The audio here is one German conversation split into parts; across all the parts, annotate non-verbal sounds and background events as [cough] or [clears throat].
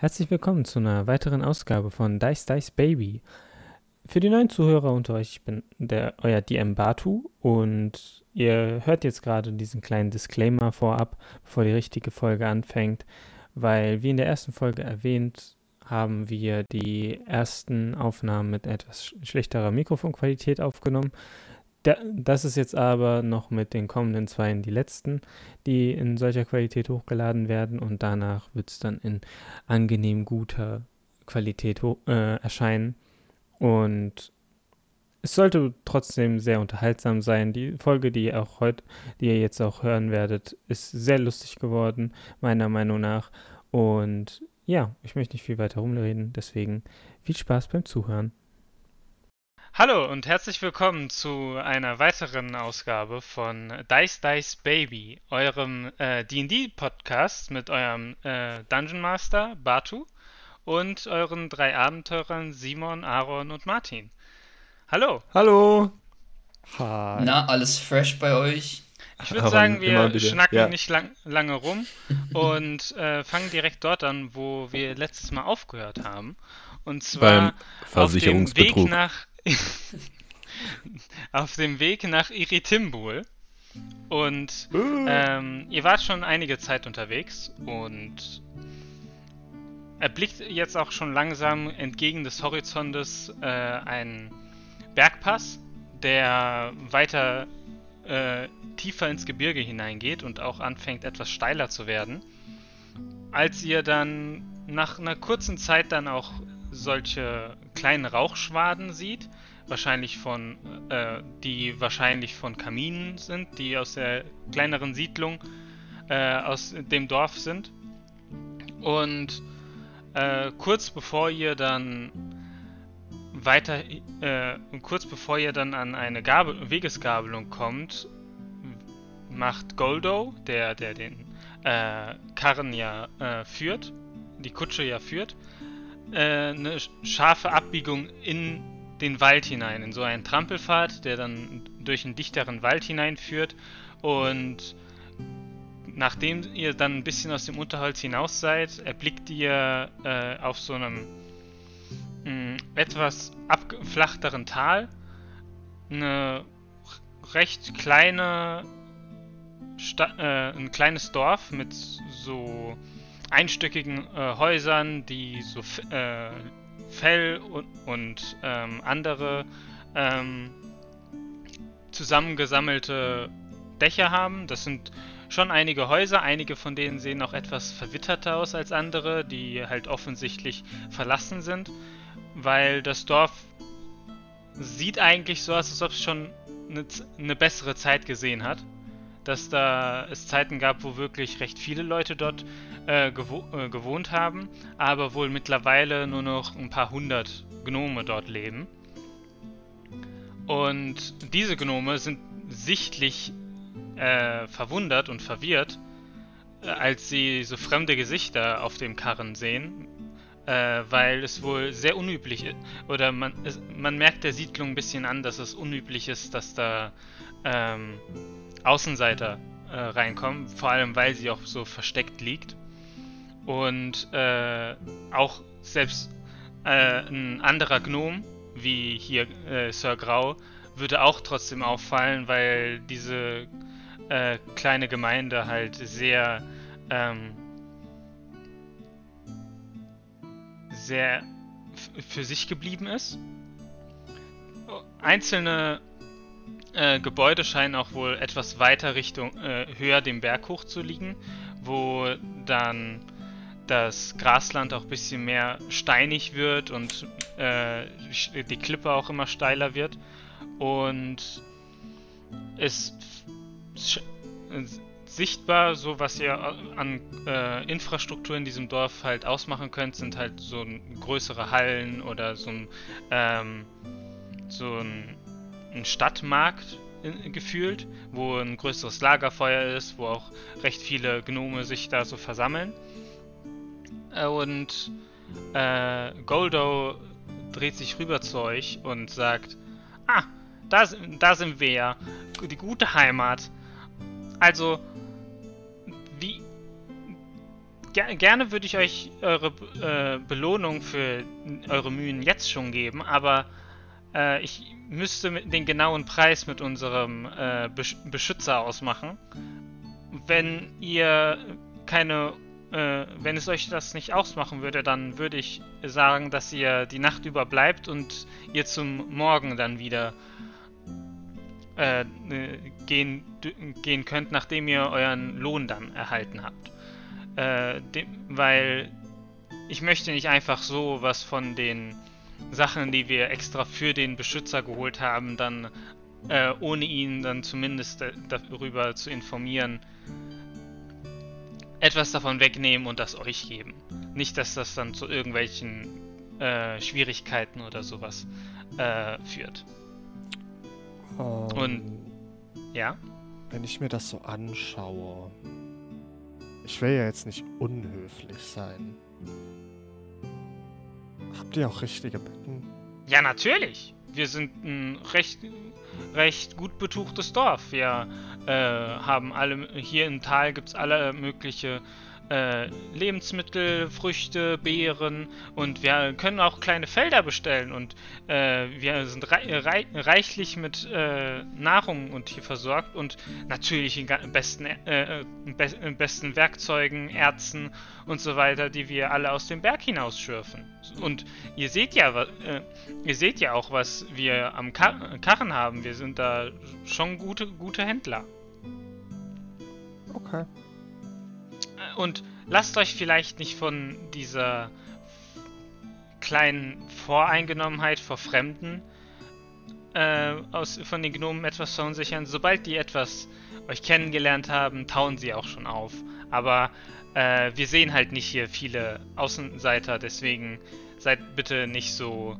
Herzlich willkommen zu einer weiteren Ausgabe von Dice Dice Baby. Für die neuen Zuhörer unter euch, ich bin der, euer DM Batu und ihr hört jetzt gerade diesen kleinen Disclaimer vorab, bevor die richtige Folge anfängt, weil wie in der ersten Folge erwähnt, haben wir die ersten Aufnahmen mit etwas schlechterer Mikrofonqualität aufgenommen. Das ist jetzt aber noch mit den kommenden zwei die letzten, die in solcher Qualität hochgeladen werden und danach wird es dann in angenehm guter Qualität äh, erscheinen. Und es sollte trotzdem sehr unterhaltsam sein. Die Folge, die ihr auch heute, die ihr jetzt auch hören werdet, ist sehr lustig geworden, meiner Meinung nach. Und ja, ich möchte nicht viel weiter rumreden, deswegen viel Spaß beim Zuhören. Hallo und herzlich willkommen zu einer weiteren Ausgabe von Dice Dice Baby, eurem äh, D&D-Podcast mit eurem äh, Dungeon Master Batu und euren drei Abenteurern Simon, Aaron und Martin. Hallo. Hallo. Hi. Na, alles fresh bei euch? Ich würde sagen, wir schnacken ja. nicht lang, lange rum [laughs] und äh, fangen direkt dort an, wo wir letztes Mal aufgehört haben. Und zwar auf dem Weg nach [laughs] auf dem Weg nach Iritimbul. Und ähm, ihr wart schon einige Zeit unterwegs und erblickt jetzt auch schon langsam entgegen des Horizontes äh, einen Bergpass, der weiter äh, tiefer ins Gebirge hineingeht und auch anfängt etwas steiler zu werden. Als ihr dann nach einer kurzen Zeit dann auch solche kleinen Rauchschwaden sieht, wahrscheinlich von, äh, die wahrscheinlich von Kaminen sind, die aus der kleineren Siedlung äh, aus dem Dorf sind. Und äh, kurz bevor ihr dann weiter, äh, kurz bevor ihr dann an eine Gabel Wegesgabelung kommt, macht Goldo, der, der den äh, Karren ja äh, führt, die Kutsche ja führt, äh, eine scharfe Abbiegung in den Wald hinein, in so einen Trampelpfad, der dann durch einen dichteren Wald hineinführt. Und nachdem ihr dann ein bisschen aus dem Unterholz hinaus seid, erblickt ihr äh, auf so einem mh, mm, etwas abgeflachteren Tal eine recht kleine Sta äh, ein kleines Dorf mit so einstöckigen äh, Häusern, die so äh, Fell und, und ähm, andere ähm, zusammengesammelte Dächer haben. Das sind schon einige Häuser, einige von denen sehen auch etwas verwitterter aus als andere, die halt offensichtlich verlassen sind, weil das Dorf sieht eigentlich so aus, als ob es schon eine, eine bessere Zeit gesehen hat dass da es Zeiten gab, wo wirklich recht viele Leute dort äh, gewo äh, gewohnt haben, aber wohl mittlerweile nur noch ein paar hundert Gnome dort leben. Und diese Gnome sind sichtlich äh, verwundert und verwirrt, äh, als sie so fremde Gesichter auf dem Karren sehen, äh, weil es wohl sehr unüblich ist, oder man, es, man merkt der Siedlung ein bisschen an, dass es unüblich ist, dass da ähm, Außenseiter äh, reinkommen, vor allem weil sie auch so versteckt liegt. Und äh, auch selbst äh, ein anderer Gnom, wie hier äh, Sir Grau, würde auch trotzdem auffallen, weil diese äh, kleine Gemeinde halt sehr ähm, sehr für sich geblieben ist. Einzelne äh, Gebäude scheinen auch wohl etwas weiter Richtung, äh, höher den Berg hoch zu liegen, wo dann das Grasland auch ein bisschen mehr steinig wird und äh, die Klippe auch immer steiler wird. Und es sichtbar, so was ihr an äh, Infrastruktur in diesem Dorf halt ausmachen könnt, sind halt so größere Hallen oder so ein, ähm, so ein ein Stadtmarkt in, gefühlt, wo ein größeres Lagerfeuer ist, wo auch recht viele Gnome sich da so versammeln. Äh, und äh, Goldo dreht sich rüber zu euch und sagt, ah, da, da sind wir ja, die gute Heimat. Also, wie, ger gerne würde ich euch eure äh, Belohnung für eure Mühen jetzt schon geben, aber äh, ich müsste den genauen Preis mit unserem äh, Besch Beschützer ausmachen. Wenn ihr keine, äh, wenn es euch das nicht ausmachen würde, dann würde ich sagen, dass ihr die Nacht über bleibt und ihr zum Morgen dann wieder äh, gehen, gehen könnt, nachdem ihr euren Lohn dann erhalten habt. Äh, dem, weil ich möchte nicht einfach so was von den Sachen, die wir extra für den Beschützer geholt haben, dann äh, ohne ihn dann zumindest darüber zu informieren, etwas davon wegnehmen und das euch geben. Nicht, dass das dann zu irgendwelchen äh, Schwierigkeiten oder sowas äh, führt. Um, und ja? Wenn ich mir das so anschaue, ich will ja jetzt nicht unhöflich sein. Habt ihr auch richtige Betten? Ja, natürlich. Wir sind ein recht, recht gut betuchtes Dorf. Wir äh, haben alle, hier im Tal gibt es alle mögliche äh, Lebensmittel, Früchte, Beeren und wir können auch kleine Felder bestellen und äh, wir sind rei rei reichlich mit äh, Nahrung und hier versorgt und natürlich in besten, äh, be besten Werkzeugen, Erzen und so weiter, die wir alle aus dem Berg hinaus schürfen. Und ihr seht ja, äh, ihr seht ja auch, was wir am Kar Karren haben. Wir sind da schon gute, gute Händler. Okay. Und lasst euch vielleicht nicht von dieser kleinen Voreingenommenheit vor Fremden äh, aus, von den Gnomen etwas verunsichern. Sobald die etwas euch kennengelernt haben, tauen sie auch schon auf. Aber äh, wir sehen halt nicht hier viele Außenseiter, deswegen seid bitte nicht so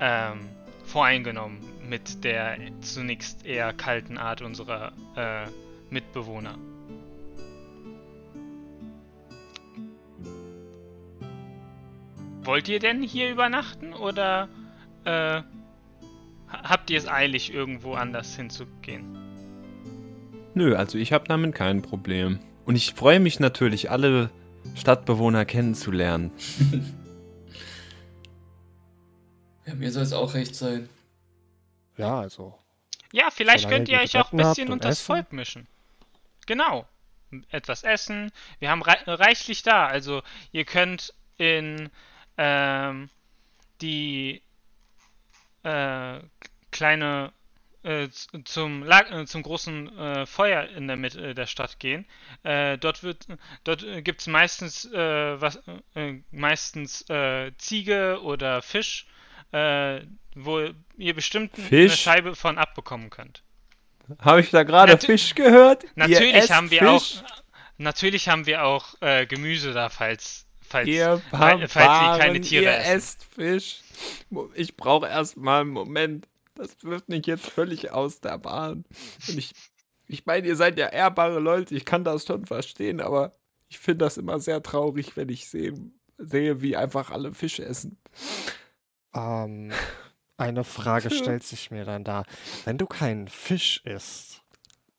ähm, voreingenommen mit der zunächst eher kalten Art unserer äh, Mitbewohner. Wollt ihr denn hier übernachten oder äh, habt ihr es eilig, irgendwo anders hinzugehen? Nö, also ich habe damit kein Problem. Und ich freue mich natürlich, alle Stadtbewohner kennenzulernen. [laughs] ja, mir soll es auch recht sein. Ja, also. Ja, vielleicht könnt ihr euch auch ein bisschen unter das Volk mischen. Genau. Etwas essen. Wir haben reichlich da. Also ihr könnt in ähm, die äh, kleine äh, zum, äh, zum großen äh, Feuer in der Mitte der Stadt gehen. Äh, dort wird, dort gibt es meistens äh, was, meistens Ziege oder Fisch, wo ihr bestimmt Fisch? eine Scheibe von abbekommen könnt. Habe ich da gerade Fisch gehört? Natürlich haben wir Fisch? auch. Natürlich haben wir auch Gemüse da, falls falls, ihr Barbaren, falls sie keine Tiere ihr essen. esst Fisch. Ich brauche erstmal einen Moment. Das wirft mich jetzt völlig aus der Bahn. Und ich, ich meine, ihr seid ja ehrbare Leute, ich kann das schon verstehen, aber ich finde das immer sehr traurig, wenn ich sehe, sehe wie einfach alle Fisch essen. Ähm, eine Frage [laughs] stellt sich mir dann da. Wenn du keinen Fisch isst,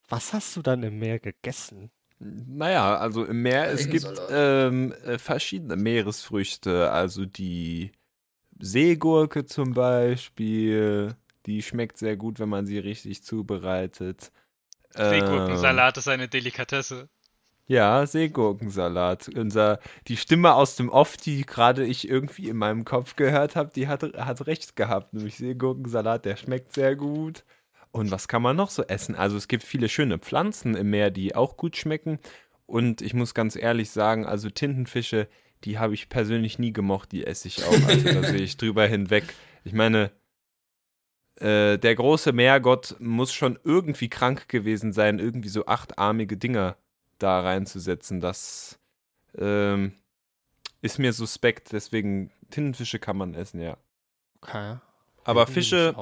was hast du dann im Meer gegessen? Naja, also im Meer, es gibt ähm, äh, verschiedene Meeresfrüchte, also die Seegurke zum Beispiel, die schmeckt sehr gut, wenn man sie richtig zubereitet. Seegurkensalat ähm, ist eine Delikatesse. Ja, Seegurkensalat. Unser, die Stimme aus dem Off, die gerade ich irgendwie in meinem Kopf gehört habe, die hat, hat recht gehabt. Nämlich Seegurkensalat, der schmeckt sehr gut. Und was kann man noch so essen? Also es gibt viele schöne Pflanzen im Meer, die auch gut schmecken. Und ich muss ganz ehrlich sagen, also Tintenfische, die habe ich persönlich nie gemocht, die esse ich auch. Also da sehe ich [laughs] drüber hinweg. Ich meine, äh, der große Meergott muss schon irgendwie krank gewesen sein, irgendwie so achtarmige Dinger da reinzusetzen. Das ähm, ist mir suspekt, deswegen Tintenfische kann man essen, ja. Okay. Aber Fische,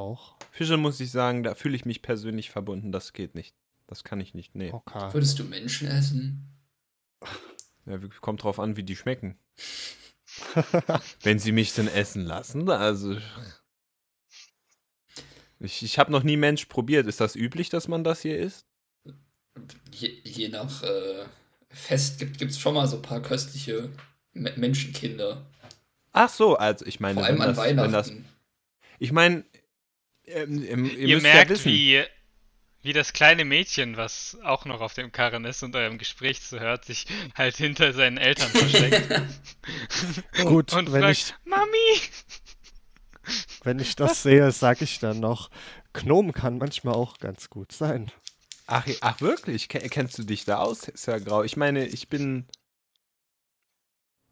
Fische muss ich sagen, da fühle ich mich persönlich verbunden. Das geht nicht. Das kann ich nicht. Nee. Okay. Würdest du Menschen essen? Ja, kommt drauf an, wie die schmecken. Wenn sie mich denn essen lassen, also. Ich, ich habe noch nie Mensch probiert. Ist das üblich, dass man das hier isst? Je, je nach äh, Fest gibt es schon mal so ein paar köstliche Menschenkinder. Ach so, also ich meine, Vor allem an das, Weihnachten. Das, ich meine, ähm, ähm, ihr, ihr merkt, ja wissen, wie, wie das kleine Mädchen, was auch noch auf dem Karren ist und eurem Gespräch zuhört, sich halt hinter seinen Eltern [laughs] versteckt. Gut, und wenn fragt, ich, Mami! wenn ich das [laughs] sehe, sage ich dann noch, Gnom kann manchmal auch ganz gut sein. ach, ach wirklich, Ken- kennst du dich da aus, Sir Grau? Ich meine, ich bin,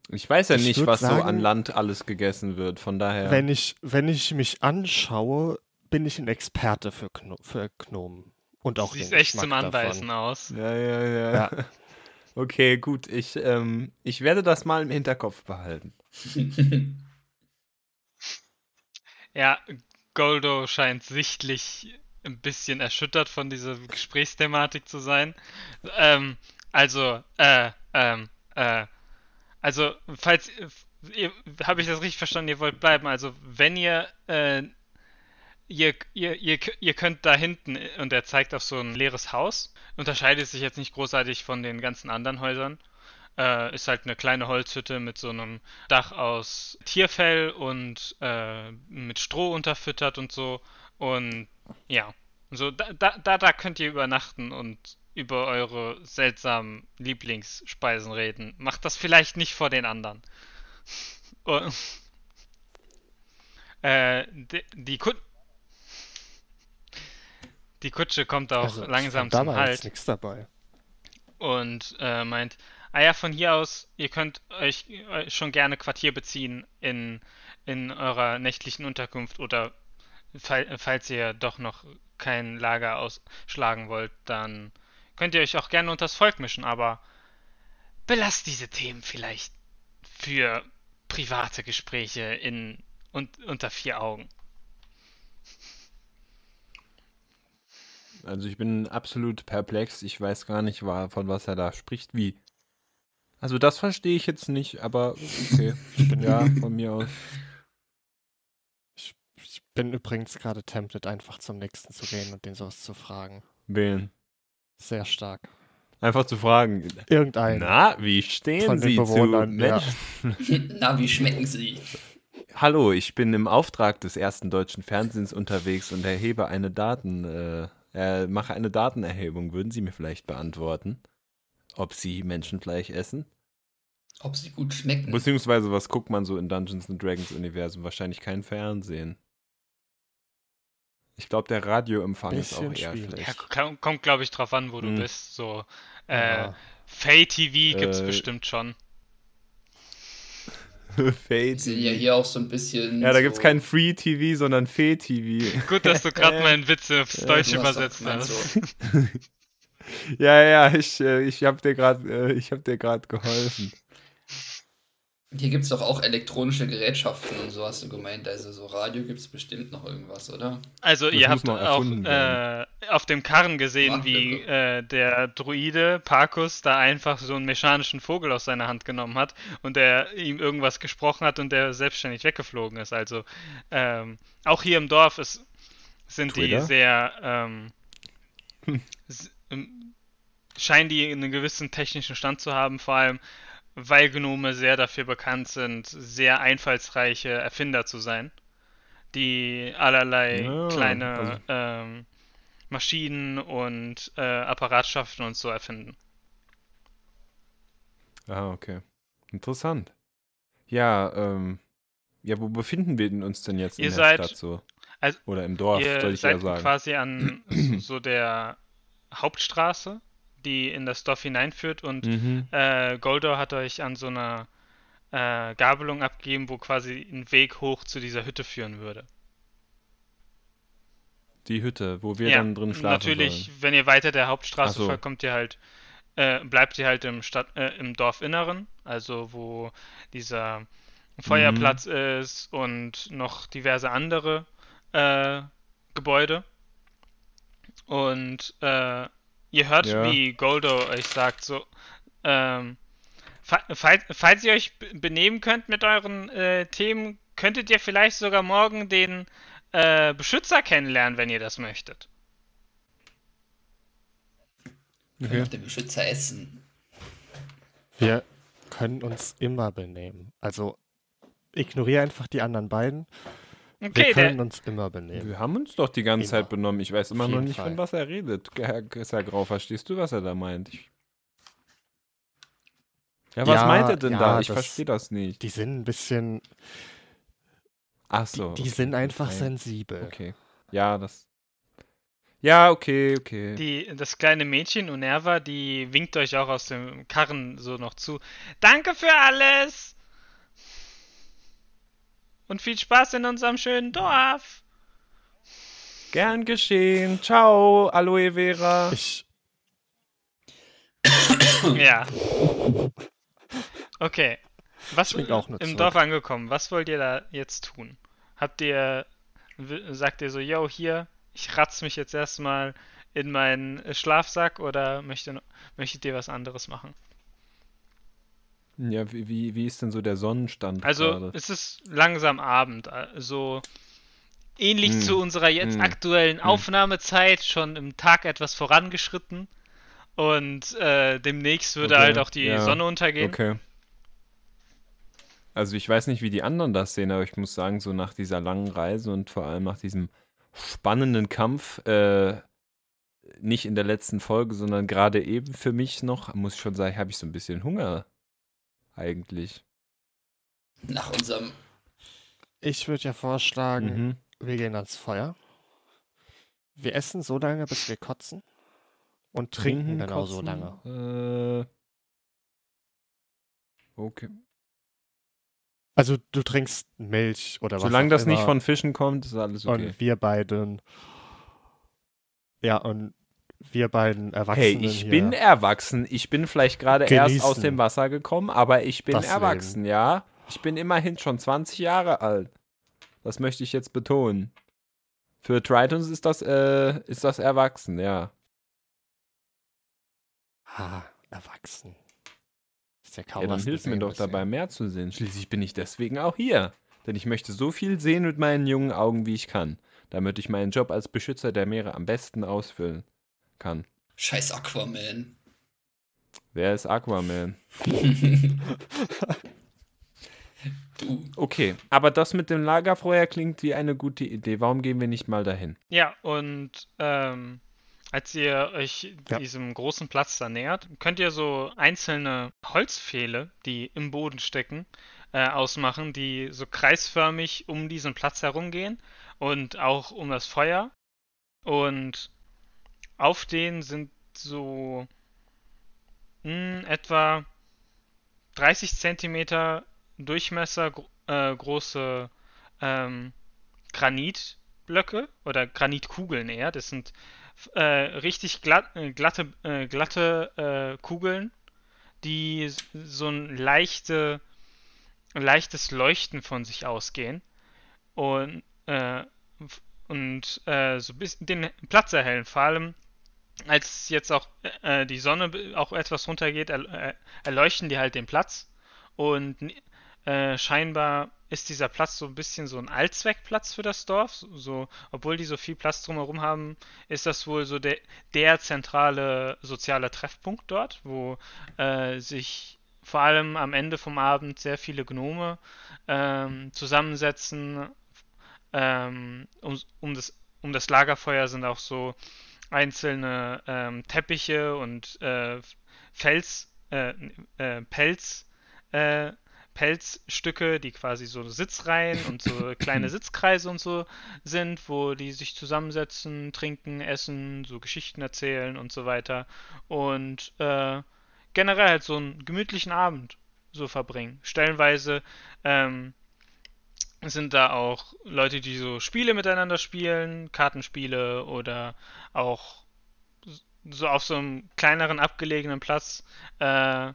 ich weiß ja Ich nicht, was so sagen, an Land alles gegessen wird, von daher. Wenn, ich, wenn ich mich anschaue, bin ich ein Experte für, Gno für Gnomen. Und auch Siehst den echt zum Anbeißen davon. aus. ja, ja, ja, Ja. [laughs] Okay, gut, ich, ähm, ich werde das mal im Hinterkopf behalten. [laughs] Ja, Goldo scheint sichtlich ein bisschen erschüttert von dieser Gesprächsthematik zu sein. Ähm, also, äh, ähm, äh, also, falls, habe ich das richtig verstanden, ihr wollt bleiben, also, wenn ihr, äh, ihr, ihr, ihr, ihr könnt da hinten, und er zeigt auf so ein leeres Haus, unterscheidet sich jetzt nicht großartig von den ganzen anderen Häusern. Äh, ist halt eine kleine Holzhütte mit so einem Dach aus Tierfell und äh, mit Stroh unterfüttert und so. Und ja, so da, da, da könnt ihr übernachten und über eure seltsamen Lieblingsspeisen reden. Macht das vielleicht nicht vor den anderen. [laughs] Und, äh, die, die, Kut die Kutsche kommt auch Also, langsam zum war Halt jetzt nichts dabei. und äh, meint, ah ja, von hier aus, ihr könnt euch äh, schon gerne Quartier beziehen in, in eurer nächtlichen Unterkunft oder fall, falls ihr doch noch kein Lager ausschlagen wollt, dann könnt ihr euch auch gerne unters Volk mischen, aber belasst diese Themen vielleicht für private Gespräche in und unter vier Augen. Also ich bin absolut perplex. Ich weiß gar nicht, von was er da spricht. Wie? Also das verstehe ich jetzt nicht, aber okay. Ich bin, [laughs] ja, von mir aus. ich, ich bin übrigens gerade tempted, einfach zum nächsten zu gehen und den sowas zu fragen. Wählen. Sehr stark. Einfach zu fragen. Irgendein. Na, wie stehen Sie zu Bewohnern, ja. Menschen? [laughs] Na, wie schmecken sie? Hallo, ich bin im Auftrag des ersten deutschen Fernsehens unterwegs und erhebe eine Daten, äh, äh, mache eine Datenerhebung. Würden Sie mir vielleicht beantworten, ob Sie Menschenfleisch essen? Ob sie gut schmecken. Beziehungsweise, was guckt man so in Dungeons and Dragons Universum? Wahrscheinlich kein Fernsehen. Ich glaube, der Radioempfang ist auch eher schwierig. schlecht. Ja, kommt, glaube ich, drauf an, wo du Hm. bist. So, äh, Ja. Fay TV gibt's Äh, bestimmt schon. [laughs] Die sind ja hier auch so ein bisschen. Ja, da so, gibt's kein Free TV, sondern Fee TV. Gut, dass du [laughs] gerade Äh, meinen Witz aufs Deutsche du übersetzt hast. so. [laughs] ja, ja, ich, äh, ich hab dir gerade, äh, ich hab dir gerade geholfen. Hier gibt es doch auch elektronische Gerätschaften und so hast du gemeint. Also so Radio gibt es bestimmt noch irgendwas, oder? Also Das ihr habt noch auch äh, auf dem Karren gesehen, Ach, wie äh, der Druide Parkus da einfach so einen mechanischen Vogel aus seiner Hand genommen hat und der ihm irgendwas gesprochen hat und der selbstständig weggeflogen ist. Also ähm, auch hier im Dorf ist, sind die Twitter? sehr ähm, [laughs] Hm. ähm, scheinen die einen gewissen technischen Stand zu haben, vor allem weil Gnome sehr dafür bekannt sind, sehr einfallsreiche Erfinder zu sein, die allerlei Ja, kleine also- ähm, Maschinen und äh, Apparatschaften und so erfinden. Ah, okay. Interessant. Ja, ähm, ja, wo befinden wir denn uns denn jetzt in Ihr der seid- Stadt so? also- Oder im Dorf, Ihr soll ich seid ja sagen. quasi an [clears throat] so der Hauptstraße, die in das Dorf hineinführt und Mhm. äh, Goldor hat euch an so einer äh, Gabelung abgegeben, wo quasi ein Weg hoch zu dieser Hütte führen würde. Die Hütte, wo wir ja, dann drin schlafen natürlich, sollen. wenn ihr weiter der Hauptstraße so. folgt, kommt ihr halt, äh, bleibt ihr halt im Stadt, äh, im Dorfinneren, also wo dieser Feuerplatz Mhm. ist und noch diverse andere äh, Gebäude. Und äh, ihr hört, Ja. wie Goldo euch sagt, so, ähm, fa- falls, falls ihr euch benehmen könnt mit euren äh, Themen, könntet ihr vielleicht sogar morgen den äh, Beschützer kennenlernen, wenn ihr das möchtet. Können Okay. auch den Beschützer essen. Wir können uns immer benehmen. Also ignoriere einfach die anderen beiden. Okay, wir können uns immer benehmen. Wir haben uns doch die ganze immer. Zeit benommen. Ich weiß immer noch nicht, Fall. von was er redet. Herr, Herr Grau, verstehst du, was er da meint? Ich ja, was ja, meint er denn ja, da? Ich verstehe das nicht. Die sind ein bisschen. Ach so. Die, die okay, sind einfach okay. sensibel. Okay. Ja, das. Ja, okay, okay. Die, das kleine Mädchen, Unerva, die winkt euch auch aus dem Karren so noch zu. Danke für alles! Und viel Spaß in unserem schönen Dorf! Gern geschehen. Ciao, Aloe Vera. Ich. ja. Okay. Was im zurück. Dorf angekommen? Was wollt ihr da jetzt tun? Habt ihr, sagt ihr so, yo, hier, ich ratz mich jetzt erstmal in meinen Schlafsack oder möchte, möchtet ihr was anderes machen? Ja, wie, wie ist denn so der Sonnenstand? Also, gerade? es ist langsam Abend. Also, ähnlich hm. zu unserer jetzt hm. aktuellen hm. Aufnahmezeit, schon im Tag etwas vorangeschritten. Und äh, demnächst würde okay. halt auch die ja. Sonne untergehen. Okay. Also ich weiß nicht, wie die anderen das sehen, aber ich muss sagen, so nach dieser langen Reise und vor allem nach diesem spannenden Kampf, äh, nicht in der letzten Folge, sondern gerade eben für mich noch, muss ich schon sagen, habe ich so ein bisschen Hunger. Eigentlich. Nach unserem. Ich würde ja vorschlagen, mhm. wir gehen ans Feuer. Wir essen so lange, bis wir kotzen. Und trinken mhm, genauso lange. Äh, okay. Also du trinkst Milch oder was Solange das immer. nicht von Fischen kommt, ist alles okay. Und wir beiden. Ja, und wir beiden Erwachsenen. Hey, ich bin erwachsen. Ich bin vielleicht gerade erst aus dem Wasser gekommen, aber ich bin erwachsen, Leben. ja. Ich bin immerhin schon 20 Jahre alt. Das möchte ich jetzt betonen. Für Tritons ist das, äh, ist das erwachsen, ja. Ah, erwachsen. Ist ja kaum ja, dann hilf mir doch dabei, mehr zu sehen. Schließlich bin ich deswegen auch hier. Denn ich möchte so viel sehen mit meinen jungen Augen, wie ich kann, damit ich meinen Job als Beschützer der Meere am besten ausfüllen kann. Scheiß Aquaman. Wer ist Aquaman? [laughs] du. Okay, aber das mit dem Lagerfeuer klingt wie eine gute Idee. Warum gehen wir nicht mal dahin? Ja, und ähm, als ihr euch ja. diesem großen Platz da nähert, könnt ihr so einzelne Holzpfähle, die im Boden stecken, äh, ausmachen, die so kreisförmig um diesen Platz herumgehen und auch um das Feuer. Und auf denen sind so mh, hm, etwa 30 Zentimeter Durchmesser äh, große ähm, Granitblöcke oder Granitkugeln eher. Das sind äh, richtig glatt, äh, glatte, äh, glatte äh, Kugeln, die so ein leichte, leichtes Leuchten von sich ausgehen und, äh, und so ein bisschen den Platz erhellen. Vor allem, als jetzt auch die Sonne auch etwas runtergeht, erleuchten die halt den Platz und scheinbar ist dieser Platz so ein bisschen so ein Allzweckplatz für das Dorf. So, obwohl die so viel Platz drumherum haben, ist das wohl so der, der zentrale soziale Treffpunkt dort, wo äh, sich vor allem am Ende vom Abend sehr viele Gnome ähm, zusammensetzen. Ähm, um, um, das, um das Lagerfeuer sind auch so einzelne ähm, Teppiche und äh, Fels, äh, äh Pelz äh, Pelzstücke, die quasi so Sitzreihen und so kleine [laughs] Sitzkreise und so sind, wo die sich zusammensetzen, trinken, essen, so Geschichten erzählen und so weiter. Und äh, generell halt so einen gemütlichen Abend so verbringen. Stellenweise ähm, sind da auch Leute, die so Spiele miteinander spielen, Kartenspiele oder auch so auf so einem kleineren abgelegenen Platz äh,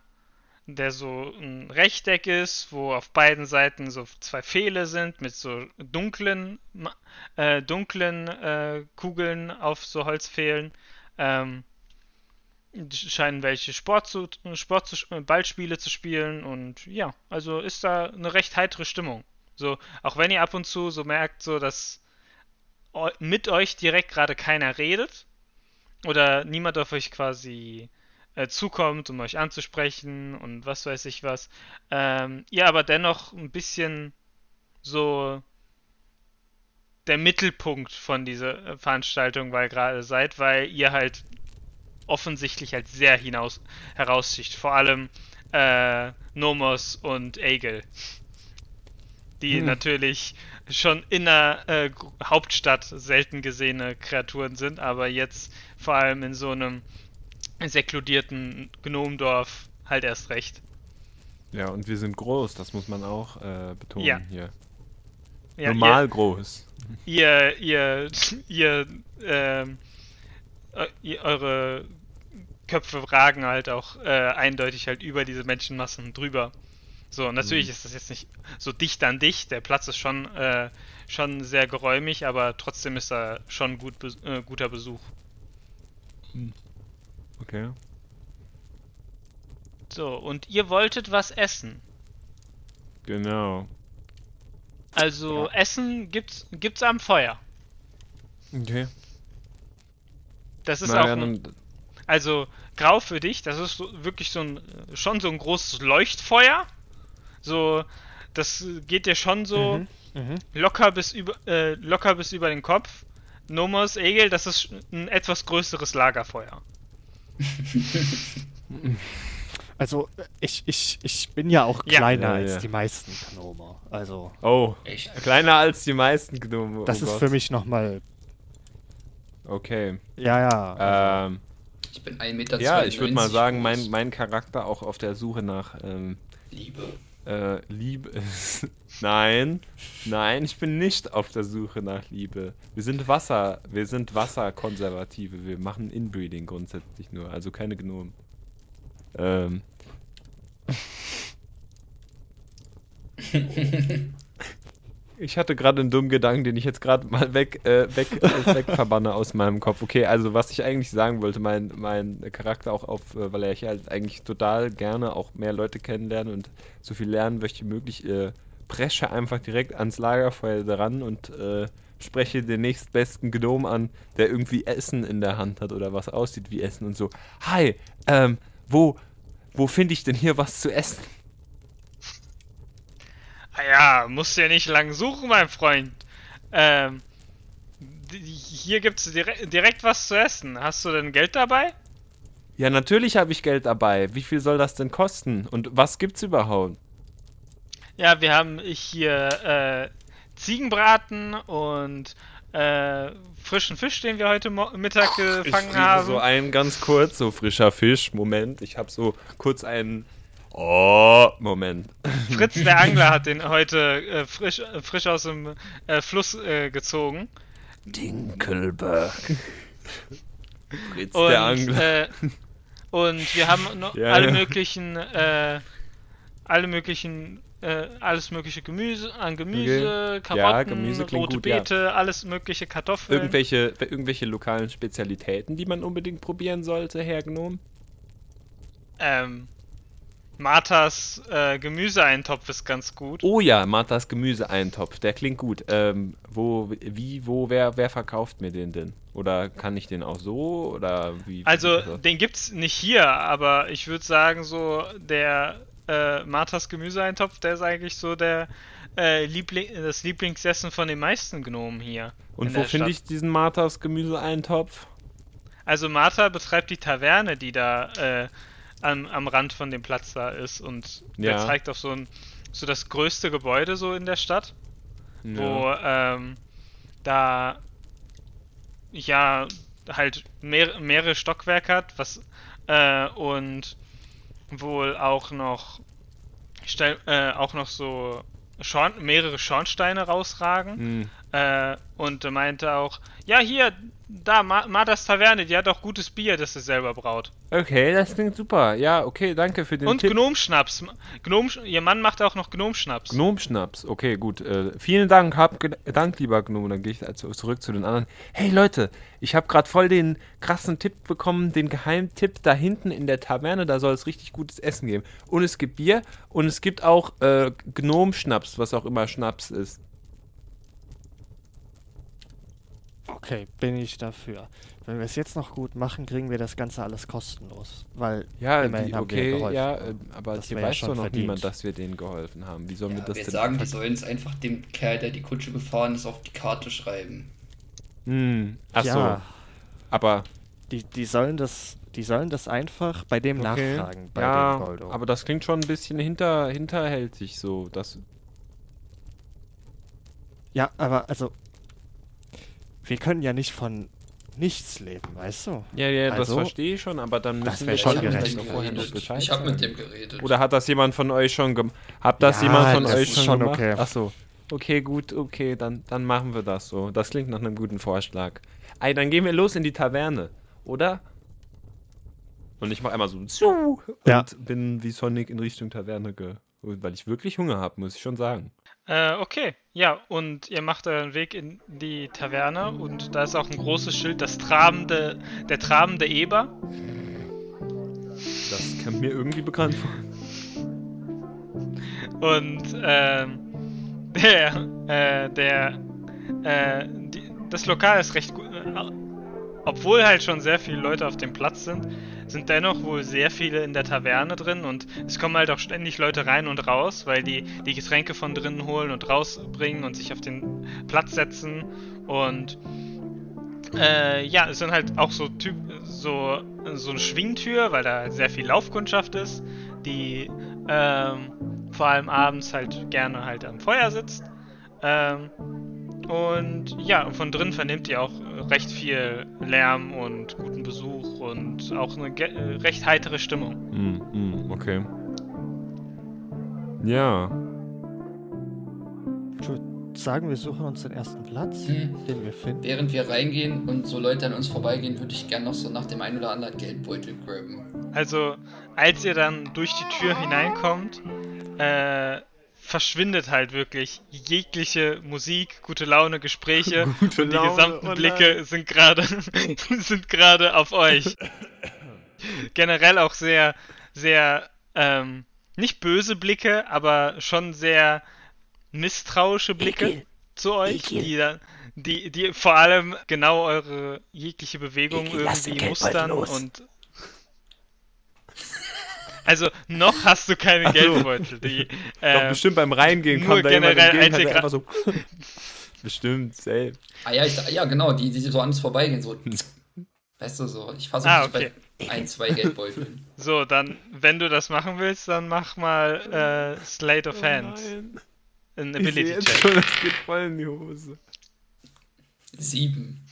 der so ein Rechteck ist, wo auf beiden Seiten so zwei Pfähle sind mit so dunklen, äh, dunklen äh, Kugeln auf so Holzpfählen. Ähm, scheinen welche Sport zu, Sport zu, Ballspiele zu spielen und ja, also ist da eine recht heitere Stimmung. So, auch wenn ihr ab und zu so merkt, so dass mit euch direkt gerade keiner redet oder niemand auf euch quasi äh, zukommt, um euch anzusprechen und was weiß ich was. Ähm, ihr aber dennoch ein bisschen so der Mittelpunkt von dieser äh, Veranstaltung weil gerade seid, weil ihr halt offensichtlich halt sehr hinaus heraussticht. Vor allem äh, Nomos und Egel. Die hm. natürlich schon in der äh, Hauptstadt selten gesehene Kreaturen sind, aber jetzt vor allem in so einem sekludierten Gnomdorf halt erst recht. Ja, und wir sind groß, das muss man auch äh, betonen ja. hier. Ja, Normal ihr, groß. Ihr, ihr, ihr, ähm, ihr, eure Köpfe ragen halt auch äh, eindeutig halt über diese Menschenmassen drüber. So, natürlich mhm. ist das jetzt nicht so dicht an dicht. Der Platz ist schon, äh, schon sehr geräumig, aber trotzdem ist da schon gut, äh, guter Besuch. Hm. Okay. So, und ihr wolltet was essen. Genau. Also ja. Essen gibt's, gibt's am Feuer. Okay. Das ist naja, auch. Ein, also grau für dich, das ist so, wirklich so ein schon so ein großes Leuchtfeuer. So, das geht dir schon so mhm, mhm. locker bis über äh, locker bis über den Kopf. Nomos Egel, das ist ein etwas größeres Lagerfeuer. [laughs] Also, ich, ich, ich bin ja auch kleiner ja, als ja. die meisten Gnome. Also. Oh, Echt? kleiner als die meisten Gnome. Das oh ist Gott. für mich nochmal. Okay. Ja, ja. Ähm, ich bin 1,92 Meter. Ja, ich würde mal sagen, mein, mein Charakter auch auf der Suche nach. Ähm, Liebe. Äh, Liebe. [laughs] nein, nein, ich bin nicht auf der Suche nach Liebe. Wir sind Wasser, wir sind Wasserkonservative. Wir machen Inbreeding grundsätzlich nur, also keine Gnomen. Ähm. [laughs] [laughs] Ich hatte gerade einen dummen Gedanken, den ich jetzt gerade mal weg, äh, weg, äh, weg verbanne aus meinem Kopf. Okay, also was ich eigentlich sagen wollte, mein, mein Charakter auch auf, äh, weil ich halt eigentlich total gerne auch mehr Leute kennenlernen und so viel lernen möchte wie möglich, äh, presche einfach direkt ans Lagerfeuer dran und äh, spreche den nächstbesten Gnome an, der irgendwie Essen in der Hand hat oder was aussieht wie Essen und so. Hi, ähm, wo, wo finde ich denn hier was zu essen? Ah ja, musst du ja nicht lang suchen, mein Freund. Ähm, hier gibt's direkt, direkt was zu essen. Hast du denn Geld dabei? Ja, natürlich habe ich Geld dabei. Wie viel soll das denn kosten? Und was gibt's überhaupt? Ja, wir haben hier äh, Ziegenbraten und äh, frischen Fisch, den wir heute Mo Mittag gefangen ich haben. So einen ganz kurz, so frischer Fisch. Moment, ich habe so kurz einen Oh, Moment. Fritz der Angler hat den heute äh, frisch, äh, frisch aus dem äh, Fluss äh, gezogen. Dinkelberg. Fritz und, der Angler. Äh, und wir haben noch ja, alle ja. möglichen, äh, alle möglichen, alles mögliche Gemüse an Gemüse, okay. Karotten, ja, Gemüse rote gut, Beete, alles mögliche Kartoffeln. Irgendwelche, irgendwelche lokalen Spezialitäten, die man unbedingt probieren sollte, Herr Gnome? Ähm, Marthas äh, Gemüseeintopf ist ganz gut. Oh ja, Marthas Gemüseeintopf, der klingt gut. Ähm, wo, wie, wo, wer, wer verkauft mir den denn? Oder kann ich den auch so? Oder wie? Also, den gibt's nicht hier, aber ich würde sagen, so der äh, Marthas Gemüseeintopf, der ist eigentlich so der äh, Liebling, das Lieblingsessen von den meisten Gnomen hier. Und wo finde ich diesen Marthas Gemüseeintopf? Also Martha betreibt die Taverne, die da äh, am, am Rand von dem Platz da ist und ja. der zeigt auf so ein so das größte Gebäude so in der Stadt, ja. wo ähm, da ja halt mehr, mehrere Stockwerke hat, was äh, und wohl auch noch äh, auch noch so Schorn mehrere Schornsteine rausragen. Hm. Äh, und meinte auch, ja hier, da, Martas Taverne, die hat auch gutes Bier, das sie selber braut. Okay, das klingt super. Ja, okay, danke für den Und Tipp. Gnomschnaps. Gnom, ihr Mann macht auch noch Gnomschnaps. Gnomschnaps, okay, gut. Äh, vielen Dank, hab Dank, lieber Gnome. Dann gehe ich also zurück zu den anderen. Hey Leute, ich habe gerade voll den krassen Tipp bekommen, den Geheimtipp da hinten in der Taverne, da soll es richtig gutes Essen geben. Und es gibt Bier und es gibt auch äh, Gnomschnaps, was auch immer Schnaps ist. Okay, bin ich dafür. Wenn wir es jetzt noch gut machen, kriegen wir das Ganze alles kostenlos. Weil Ja, immerhin die, haben wir okay, geholfen. ja, äh, aber Das hier ja weiß schon doch noch verdient. niemand, dass wir denen geholfen haben. Wie sollen wir Ja, das wir denn? sagen, die sollen es einfach dem Kerl, der die Kutsche gefahren ist, auf die Karte schreiben. Hm, ach ja, so, aber die, die sollen das, die sollen das einfach bei dem okay. nachfragen, bei ja, dem Goldo. aber das klingt schon ein bisschen hinter, hinterhältig so. Das, ja, aber also, wir können ja nicht von nichts leben, weißt du? ja, ja, das Also, verstehe ich schon, aber dann das müssen wir schon gerecht. vorher. Bescheid Ich habe mit dem geredet. Oder hat das jemand von euch schon gemacht? Hat das Ja, jemand von das euch ist schon, schon gemacht? okay. Ach so. Okay, gut, okay, dann, dann machen wir das so. Das klingt nach einem guten Vorschlag. Ey, dann gehen wir los in die Taverne, oder? Und ich mache einmal so zu und Ja. bin wie Sonic in Richtung Taverne ge... Weil ich wirklich Hunger habe, muss ich schon sagen. Äh, okay. Ja, und ihr macht euren Weg in die Taverne und da ist auch ein großes Schild, das trabende, der trabende Eber. Das kommt mir irgendwie bekannt vor. Und ähm, [laughs] der, äh, der, äh, die, das Lokal ist recht gut. Äh, obwohl halt schon sehr viele Leute auf dem Platz sind, sind dennoch wohl sehr viele in der Taverne drin und es kommen halt auch ständig Leute rein und raus, weil die die Getränke von drinnen holen und rausbringen und sich auf den Platz setzen und äh, ja, es sind halt auch so Typ so so eine Schwingtür, weil da sehr viel Laufkundschaft ist, die ähm, vor allem abends halt gerne halt am Feuer sitzt. Ähm, und ja, von drin vernimmt ihr auch recht viel Lärm und guten Besuch und auch eine äh, recht heitere Stimmung. Hm, hm, okay. Ja. Ich würde sagen, wir suchen uns den ersten Platz, Hm. den wir finden. Während wir reingehen und so Leute an uns vorbeigehen, würde ich gerne noch so nach dem einen oder anderen Geldbeutel graben. Also, als ihr dann durch die Tür hineinkommt, äh, verschwindet halt wirklich jegliche Musik, gute Laune, Gespräche. [laughs] Gute und die Laune, gesamten oh Blicke sind gerade [laughs] sind gerade auf euch. [laughs] Generell auch sehr sehr ähm, nicht böse Blicke, aber schon sehr misstrauische Blicke zu euch, die dann die, die vor allem genau eure jegliche Bewegung irgendwie mustern und also noch hast du keinen. Geldbeutel. Die, [laughs] Doch äh, bestimmt beim Reingehen nur kam da jemand generell, entgegen, hat einfach so... [laughs] bestimmt, safe. Ah ja, ich, ja genau, die, die so an uns vorbeigehen, so. [laughs] Weißt du, so. Ich fasse Ah, okay. bei ein, zwei Geldbeuteln. So, dann, wenn du das machen willst, dann mach mal äh, Slate of Hands. nein. Ein Ich sehe Ability jetzt Check. schon, das geht voll in die Hose. Sieben.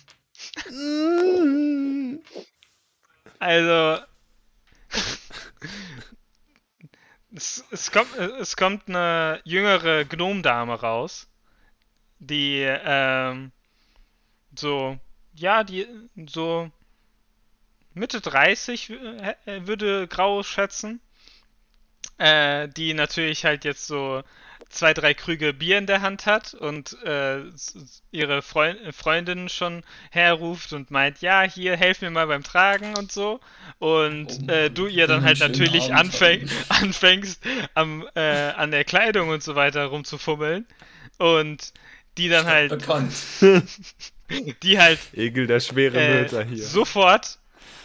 Also. Es, es, kommt, es kommt eine jüngere Gnomdame raus, die ähm, so, ja, die so Mitte 30 w- äh, würde Grau schätzen. Äh, die natürlich halt jetzt so zwei, drei Krüge Bier in der Hand hat und äh, ihre Freund Freundin schon herruft und meint, ja, hier, helf mir mal beim Tragen und so. Und Oh, äh, du ihr dann halt natürlich Abend anfäng [laughs] anfängst, am, äh, an der Kleidung und so weiter rumzufummeln. Und die dann halt, Bekannt. [laughs] die halt Egel der schwere äh, Mörder hier. sofort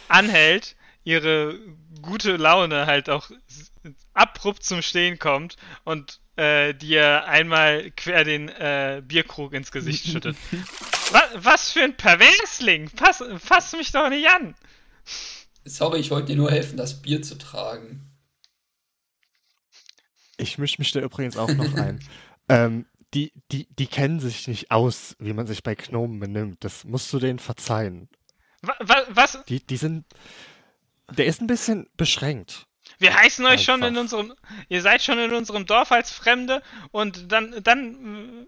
anhält, ihre gute Laune halt auch abrupt zum Stehen kommt und äh, dir einmal quer den äh, Bierkrug ins Gesicht schüttet. [laughs] was, was für ein Perversling! Fass, fass mich doch nicht an! Sorry, ich wollte dir nur helfen, das Bier zu tragen. Ich mische mich da übrigens auch noch ein. [laughs] ähm, die, die, die kennen sich nicht aus, wie man sich bei Gnomen benimmt. Das musst du denen verzeihen. Wa, wa, was? Die, die sind. Der ist ein bisschen beschränkt. Wir heißen euch schon in Einfach. unserem. Ihr seid schon in unserem Dorf als Fremde und dann, dann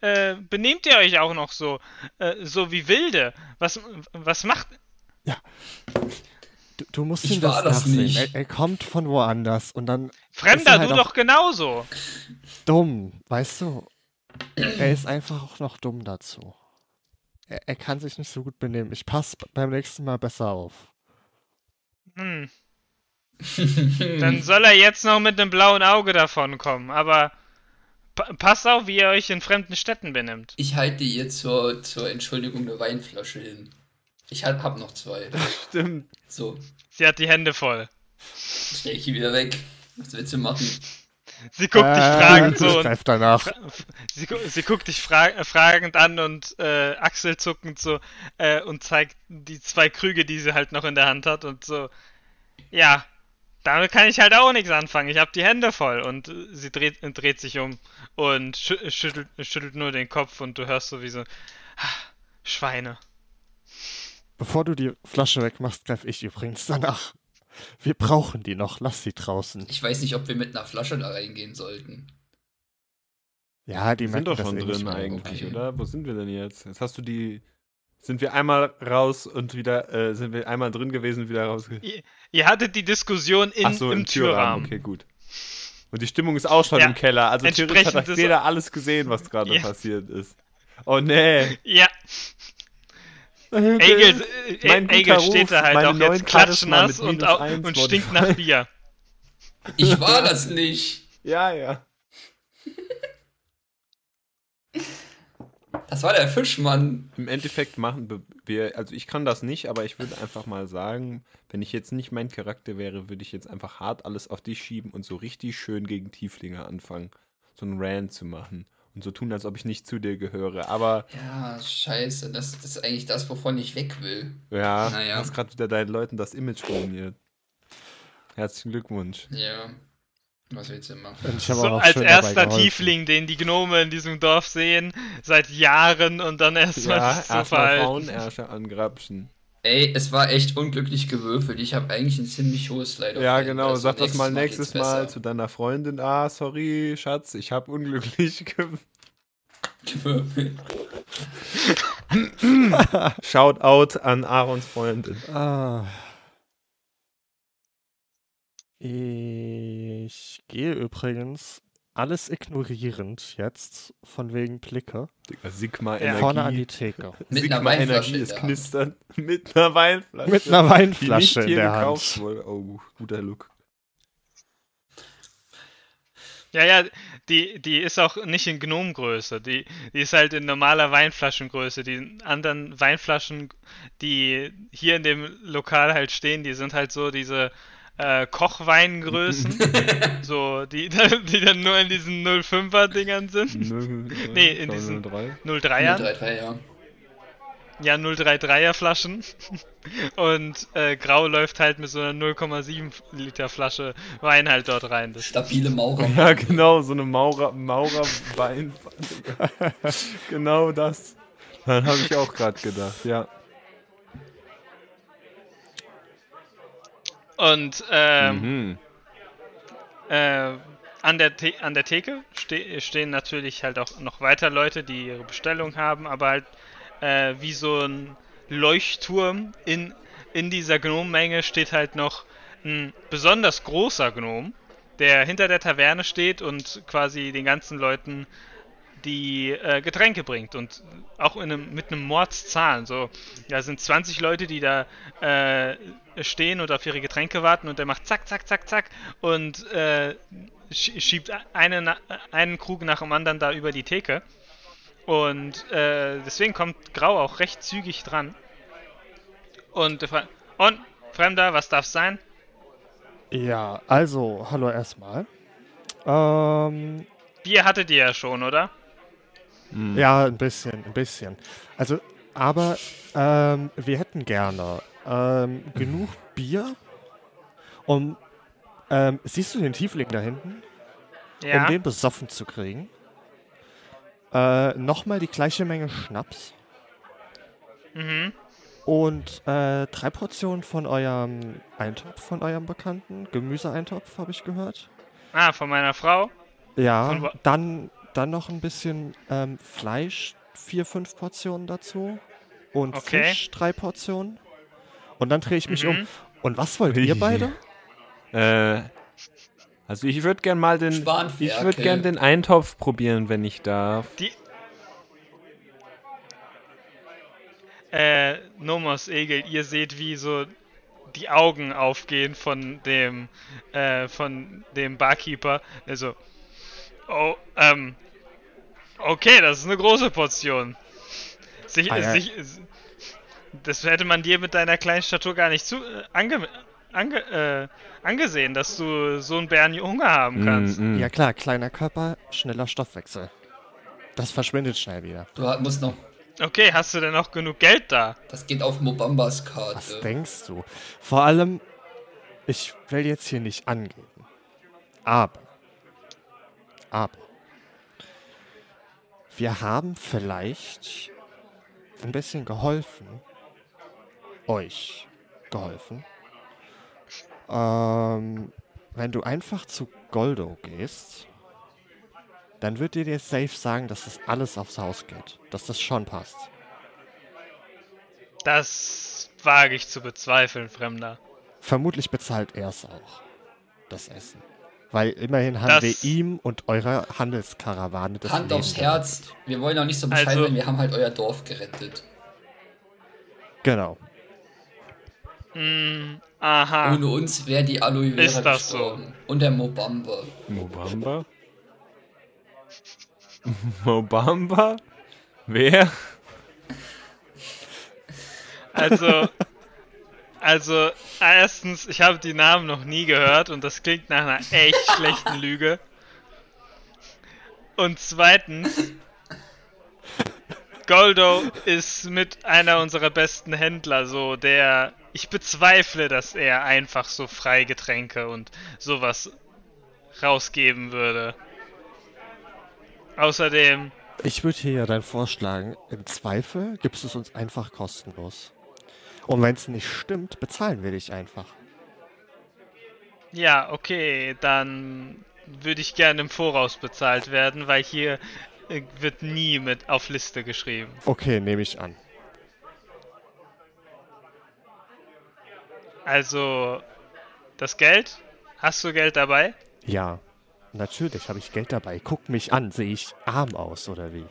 äh, benehmt ihr euch auch noch so. Äh, so wie Wilde. Was, was macht. Du, du musst Ich ihm das war das nachsehen. nicht. Er, er kommt von woanders und dann Fremder, er halt du doch genauso! dumm, weißt du? Er ist einfach auch noch dumm dazu. Er, er kann sich nicht so gut benehmen. Ich passe beim nächsten Mal besser auf. Hm. Dann [laughs] soll er jetzt noch mit einem blauen Auge davonkommen, aber pa passt auf, wie ihr euch in fremden Städten benimmt. Ich halte ihr zur, zur Entschuldigung eine Weinflasche hin. Ich hab, hab noch zwei. [laughs] Stimmt. So, Sie hat die Hände voll. stell ich die wieder weg. Was willst du machen? Sie guckt dich fragend so und danach. Sie, sie guckt dich fra äh, fragend an und äh, achselzuckend so äh, und zeigt die zwei Krüge, die sie halt noch in der Hand hat und so. Ja, damit kann ich halt auch nichts anfangen. Ich habe die Hände voll und sie dreht, dreht sich um und schü schüttelt, schüttelt nur den Kopf und du hörst so wie so "Ah, Schweine. Bevor du die Flasche wegmachst, greif ich übrigens danach. Wir brauchen die noch, lass sie draußen. Ich weiß nicht, ob wir mit einer Flasche da reingehen sollten. Ja, die Die sind doch schon eh drin eigentlich, Okay. oder? Wo sind wir denn jetzt? Jetzt hast du die. Sind wir einmal raus und wieder, äh, sind wir einmal drin gewesen, wieder raus? Ihr, ihr hattet die Diskussion in, Ach so, im, Türrahmen. Okay, gut. Und die Stimmung ist auch schon Ja, im Keller. Also theoretisch hat jeder alles gesehen, was gerade Ja. passiert ist. Oh nee. Ja, Egel, äh, Mein Egel steht da Ruf, halt auch neuen jetzt klatschnass und, und stinkt nach Bier. Ich war das nicht. Ja, ja. Das war der Fischmann. Im Endeffekt machen wir, also ich kann das nicht, aber ich würde einfach mal sagen, wenn ich jetzt nicht mein Charakter wäre, würde ich jetzt einfach hart alles auf dich schieben und so richtig schön gegen Tieflinge anfangen, so einen Rant zu machen und so tun, als ob ich nicht zu dir gehöre. Aber Ja, scheiße. Das, das ist eigentlich das, wovon ich weg will. ja, Naja. du hast gerade wieder deinen Leuten das Image ruiniert. Herzlichen Glückwunsch. Ja. Was willst du machen? So als erster. Tiefling, den die Gnome in diesem Dorf sehen, seit Jahren und dann erstmal Ja, erstmal verhalten. Frauenärsche angrapschen. Ey, es war echt unglücklich gewürfelt. Ich habe eigentlich ein ziemlich hohes Slide. Ja, genau. Sag das mal nächstes Mal zu deiner Freundin. Ah, sorry, Schatz, ich habe unglücklich ge gewürfelt. [laughs] Shoutout an Aarons Freundin. Ah. Ich gehe übrigens alles ignorierend jetzt, von wegen Blicke, Digga, Sigma Ja. vorne an die Energie. Theke. [laughs] Mit einer Sigma Weinflasche Energie ist knistern. [laughs] Mit einer Weinflasche. Mit einer die Weinflasche in der Hand. wohl. Oh, guter Look. Ja, ja, die, die ist auch nicht in Gnomgröße. Die, die ist halt in normaler Weinflaschengröße. Die anderen Weinflaschen, die hier in dem Lokal halt stehen, die sind halt so diese äh, Kochweingrößen. [laughs] so, die, [laughs] die dann nur in diesen 05er-Dingern sind. [laughs] Nee, in diesen- 03. 03ern. 3, 3, ja. Ja, 033er Flaschen. Und äh, Grau läuft halt mit so einer 0,7 Liter Flasche Wein halt dort rein. Das Stabile Maurer. Ja, genau, so eine Maurer, Maurer-Wein. genau das. Dann habe ich auch gerade gedacht, ja. Und ähm, Mhm. äh, an, der The an der Theke ste stehen natürlich halt auch noch weiter Leute, die ihre Bestellung haben, aber halt äh, wie so ein Leuchtturm in, in dieser Gnommenge steht halt noch ein besonders großer Gnom, der hinter der Taverne steht und quasi den ganzen Leuten die äh, Getränke bringt und auch in einem, mit einem Mordszahlen. So, da sind 20 Leute, die da äh, stehen und auf ihre Getränke warten und der macht zack, zack, zack, zack und äh, sch- schiebt eine, na- einen Krug nach dem anderen da über die Theke. Und äh, deswegen kommt Grau auch recht zügig dran. Und, und Fremder, was darf's sein? Ja, also, hallo erstmal. Ähm, Bier hattet ihr ja schon, oder? Mhm. ja, ein bisschen, ein bisschen. Also, aber ähm, wir hätten gerne ähm, genug Bier, um, ähm, siehst du den Tiefling da hinten? Ja. Um den besoffen zu kriegen. Äh, nochmal die gleiche Menge Schnaps mhm. und äh, drei Portionen von eurem Eintopf, von eurem Bekannten. Gemüseeintopf, habe ich gehört. Ah, von meiner Frau. Ja, dann, dann noch ein bisschen ähm, Fleisch, vier, fünf Portionen dazu. Und Okay. Fisch, drei Portionen. Und dann drehe ich mich Mhm. um. Und was wollt ihr beide? Äh, also ich würde gern mal den, ich würde gern den Eintopf probieren, wenn ich darf. Die. Äh, Nomos Egel, ihr seht, wie so die Augen aufgehen von dem, äh, von dem Barkeeper. Also, oh, ähm, Okay, das ist eine große Portion. Sich, Ah, ja. sich, das hätte man dir mit deiner kleinen Statur gar nicht zu, äh, ange, ange, äh, angesehen, dass du so einen Bären Hunger haben kannst. Mm, mm. Ja klar, kleiner Körper, schneller Stoffwechsel. Das verschwindet schnell wieder. Du musst noch. Okay, hast du denn noch genug Geld da? Das geht auf Mobambas Was Karte. denkst du? Vor allem, ich will jetzt hier nicht angeben. Aber, aber, wir haben vielleicht ein bisschen geholfen, euch geholfen, ähm, wenn du einfach zu Goldo gehst, dann wird dir der Safe sagen, dass das alles aufs Haus geht, dass das schon passt. Das wage ich zu bezweifeln, Fremder. Vermutlich bezahlt er es auch. Das Essen. Weil immerhin haben wir ihm und eurer Handelskarawane das Hand Leben aufs Herz. gerettet. Wir wollen auch nicht so bescheiden, Also- wir haben halt euer Dorf gerettet. Genau. Hm, aha. Ohne uns wäre die Aloe Vera Ist das so? gestorben. Und der Mobamba. Mobamba? [laughs] Mobamba? Wer? Also, also, erstens, ich habe die Namen noch nie gehört und das klingt nach einer echt [laughs] schlechten Lüge. Und zweitens, Goldo ist mit einer unserer besten Händler, so der. Ich bezweifle, dass er einfach so Freigetränke und sowas rausgeben würde. Außerdem, Ich würde hier ja dann vorschlagen, im Zweifel gibst du es uns einfach kostenlos. Und wenn es nicht stimmt, bezahlen wir dich einfach. Ja, okay, dann würde ich gerne im Voraus bezahlt werden, weil hier äh, wird nie mit auf Liste geschrieben. Okay, nehme ich an. Also, das Geld? Hast du Geld dabei? Ja, natürlich habe ich Geld dabei. Guck mich an, sehe ich arm aus oder wie?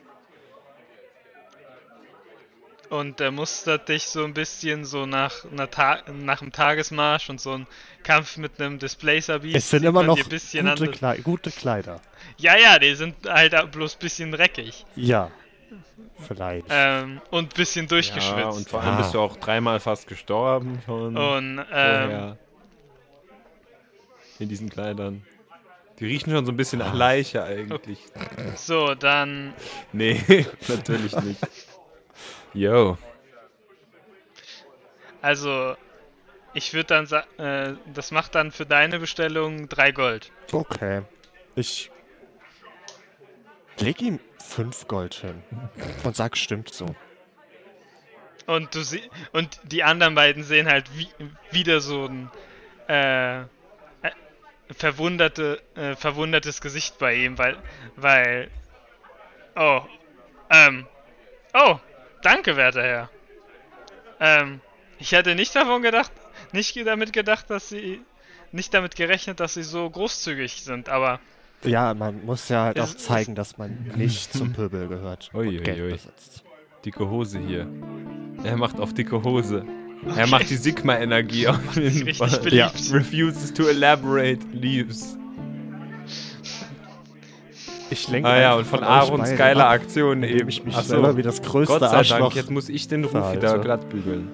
Und er mustert dich so ein bisschen so nach, einer Ta nach einem Tagesmarsch und so ein Kampf mit einem Displacer Beast. Es sind immer noch dir ein bisschen gute, Klei gute Kleider. Ja, ja, die sind halt bloß ein bisschen dreckig. Ja, vielleicht. Ähm, und ein bisschen Ja, durchgeschwitzt. und vor allem Ah. bist du auch dreimal fast gestorben schon. und ähm. In diesen Kleidern. Die riechen schon so ein bisschen nach Leiche eigentlich. so, dann Nee, [laughs] natürlich nicht. Yo. Also, ich würde dann sagen, äh, das macht dann für deine Bestellung 3 Gold. Okay. Ich leg ihm fünf Gold hin und sag, stimmt so. Und du sie und die anderen beiden sehen halt wie wieder so ein äh, äh, verwunderte, äh, verwundertes Gesicht bei ihm, weil, weil, oh, ähm, oh, danke, werter Herr. Ähm, ich hätte nicht davon gedacht, nicht damit gedacht, dass sie, nicht damit gerechnet, dass sie so großzügig sind, aber Ja, man muss ja halt auch zeigen, dass man nicht zum [laughs] Pöbel gehört Ui, und ui, Geld ui. besitzt. Dicke Hose hier. Er macht auf dicke Hose. Er macht die [laughs] Sigma-Energie auf jeden Fall. beliebt. Ja. Refuses to elaborate, leaves. Ich lenke Ah ja, und von Aarons geiler ab, Aktion eben. ich mich Ach so. selber wie das größte Gott sei Arschloch Dank, jetzt muss ich den Ruf verhalte. wieder glatt bügeln.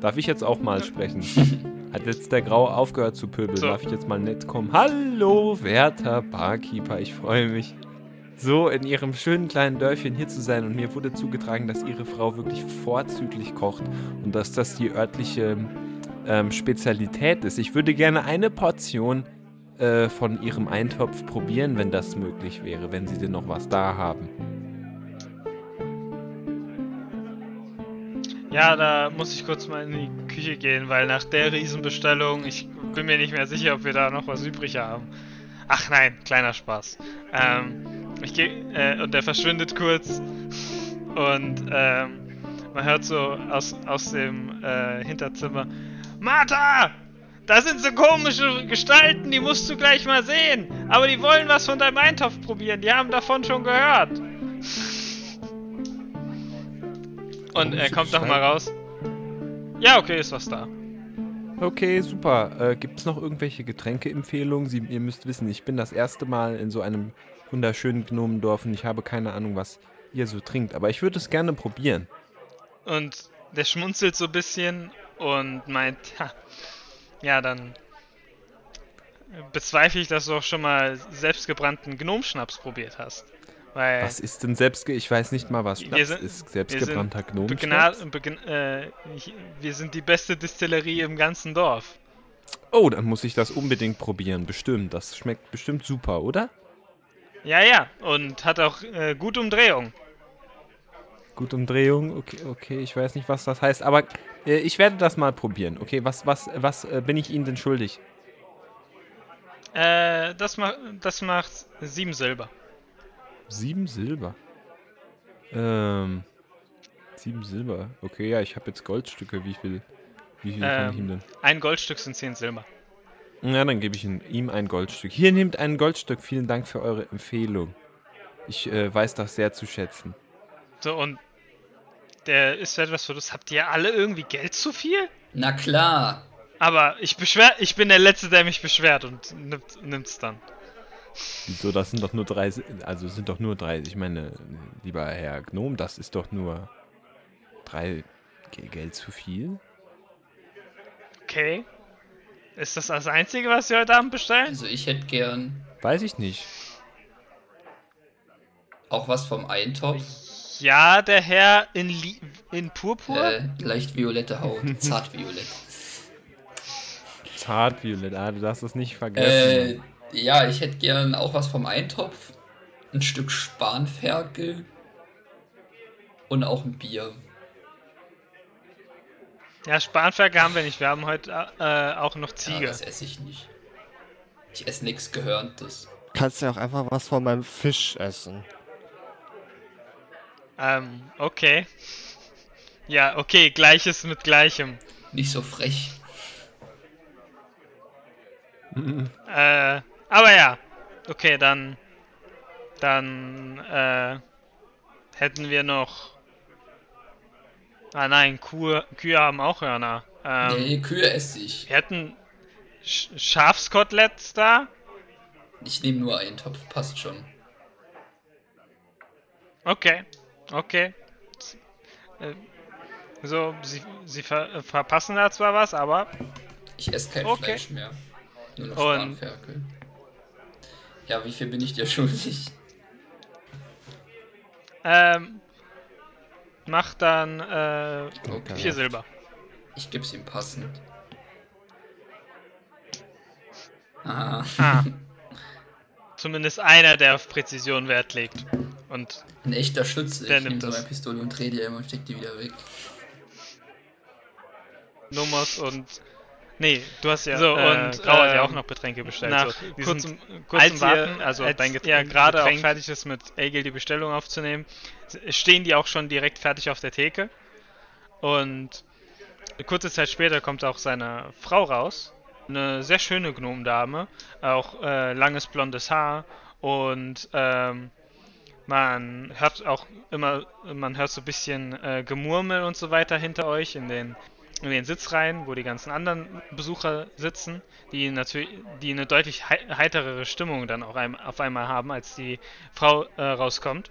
Darf ich jetzt auch mal sprechen? [laughs] Hat jetzt der Grau aufgehört zu pöbeln? So. Darf ich jetzt mal nett kommen? Hallo, werter Barkeeper, ich freue mich, so in ihrem schönen kleinen Dörfchen hier zu sein. Und mir wurde zugetragen, dass ihre Frau wirklich vorzüglich kocht und dass das die örtliche ähm, Spezialität ist. Ich würde gerne eine Portion äh, von ihrem Eintopf probieren, wenn das möglich wäre, wenn sie denn noch was da haben. Ja, da muss ich kurz mal in die Küche gehen, weil nach der Riesenbestellung, ich bin mir nicht mehr sicher, ob wir da noch was übrig haben. Ach nein, kleiner Spaß. Ähm, ich gehe, äh, und der verschwindet kurz und ähm, man hört so aus, aus dem äh, Hinterzimmer, Martha! Da sind so komische Gestalten, die musst du gleich mal sehen. Aber die wollen was von deinem Eintopf probieren, die haben davon schon gehört. [laughs] Und er Komische kommt noch mal raus. Ja, okay, ist was da. Okay, super. Äh, Gibt es noch irgendwelche Getränkeempfehlungen? Sie, ihr müsst wissen, ich bin das erste Mal in so einem wunderschönen Gnomendorf und ich habe keine Ahnung, was ihr so trinkt. Aber ich würde es gerne probieren. Und der schmunzelt so ein bisschen und meint, ha, ja, dann bezweifle ich, dass du auch schon mal selbstgebrannten Gnomschnaps probiert hast. Weil Was ist denn selbstge... Ich weiß nicht mal, was Schnaps sind- ist. Selbstgebrannter begn äh, wir sind die beste Distillerie im ganzen Dorf. Oh, dann muss ich das unbedingt probieren. Bestimmt. Das schmeckt bestimmt super, oder? Ja, ja, und hat auch äh, gute Umdrehung. Gut Umdrehung, okay, okay, ich weiß nicht, was das heißt, aber ich werde das mal probieren. Okay, was, was, was äh, bin ich Ihnen denn schuldig? Äh, das, ma das macht sieben Silber. Sieben Silber. Ähm, sieben Silber. Okay, ja, ich habe jetzt Goldstücke. Wie viel, wie viel kann ich Ähm, ihm denn? Ein Goldstück sind zehn Silber. Ja, dann gebe ich ihm, ihm ein Goldstück. Hier, nehmt ein Goldstück. Vielen Dank für eure Empfehlung. Ich äh, weiß das sehr zu schätzen. So, und der ist etwas für das. Habt ihr alle irgendwie Geld zu viel? Na klar. Aber ich beschwer, ich bin der Letzte, der mich beschwert und nimmt, nimmt's dann. Wieso, das sind doch nur drei, Si- also es sind doch nur drei, ich meine, lieber Herr Gnom, das ist doch nur drei Ge- Geld zu viel? Okay. Ist das das Einzige, was wir heute Abend bestellen? Also ich hätte gern Weiß ich nicht. auch was vom Eintopf. Ja, der Herr in, Li in Purpur? Äh, leicht violette Haut, [laughs] zartviolett. Zartviolett, ah, du darfst das nicht vergessen. Äh, ja, ich hätte gern auch was vom Eintopf. Ein Stück Spanferkel. Und auch ein Bier. Ja, Spanferkel haben wir nicht. Wir haben heute äh, auch noch Ja, Ziege. das esse ich nicht. Ich esse nichts Gehörntes. Kannst ja auch einfach was von meinem Fisch essen. Ähm, okay. Ja, okay, Gleiches mit Gleichem. Nicht so frech. Äh, aber ja. Okay, dann. Dann, äh. Hätten wir noch. Ah nein, Kuh, Kühe haben auch Hörner. Ähm, nee, Kühe esse ich. Wir hätten Sch Schafskoteletts da. Ich nehme nur Eintopf, passt schon. Okay, okay. Äh, so, sie, sie ver äh, verpassen da zwar was, aber Ich esse kein Okay. Fleisch mehr. Nur noch Spanferkel. Ja, wie viel bin ich dir [laughs] schuldig? ähm, macht dann äh, Okay. vier Silber. Ich geb's ihm passend. Ah, Ah. [laughs] Zumindest einer, der auf Präzision Wert legt. Und ein echter Schütze. Der ich nehme nimmt so das. meine Pistole und drehe die immer und steck die wieder weg. Nummers und. Nee, du hast ja. So, äh, und, Grau hat ja ähm, auch noch Getränke bestellt. nach so, kurzem- kurzem als Warten, ihr, also als dein Get er gerade auch Getränk fertig ist, mit Egel die Bestellung aufzunehmen, stehen die auch schon direkt fertig auf der Theke. Und kurze Zeit später kommt auch seine Frau raus. Eine sehr schöne Gnomendame. Auch äh, langes blondes Haar. Und ähm, man hört auch immer, man hört so ein bisschen äh, Gemurmel und so weiter hinter euch in den, in den Sitzreihen, wo die ganzen anderen Besucher sitzen, die natürlich, die eine deutlich hei heiterere Stimmung dann auch ein, auf einmal haben, als die Frau äh, rauskommt.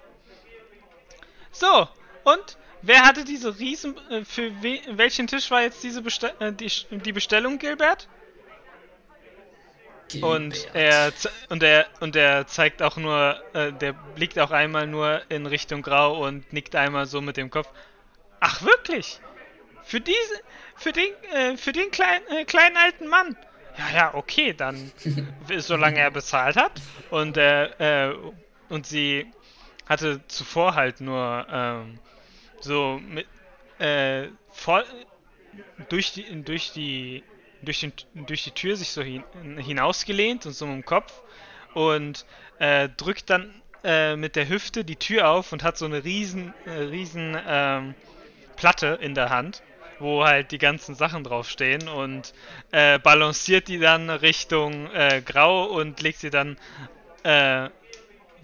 So, und wer hatte diese Riesen, äh, für we welchen Tisch war jetzt diese Bestell äh, die, die Bestellung, Gilbert? Und er und er und er zeigt auch nur, äh, der blickt auch einmal nur in Richtung Grau und nickt einmal so mit dem Kopf. Ach wirklich? Für diese, für den, äh, für den kleinen, äh, kleinen alten Mann? Ja, ja, okay, dann, solange er bezahlt hat. Und er, äh, und sie hatte zuvor halt nur ähm, so mit äh, vor, durch die durch die durch, den, durch die Tür sich so hin, hinausgelehnt und so mit dem Kopf und äh, drückt dann äh, mit der Hüfte die Tür auf und hat so eine riesen äh, riesen ähm, Platte in der Hand, wo halt die ganzen Sachen draufstehen und äh, balanciert die dann Richtung äh, Grau und legt sie dann äh,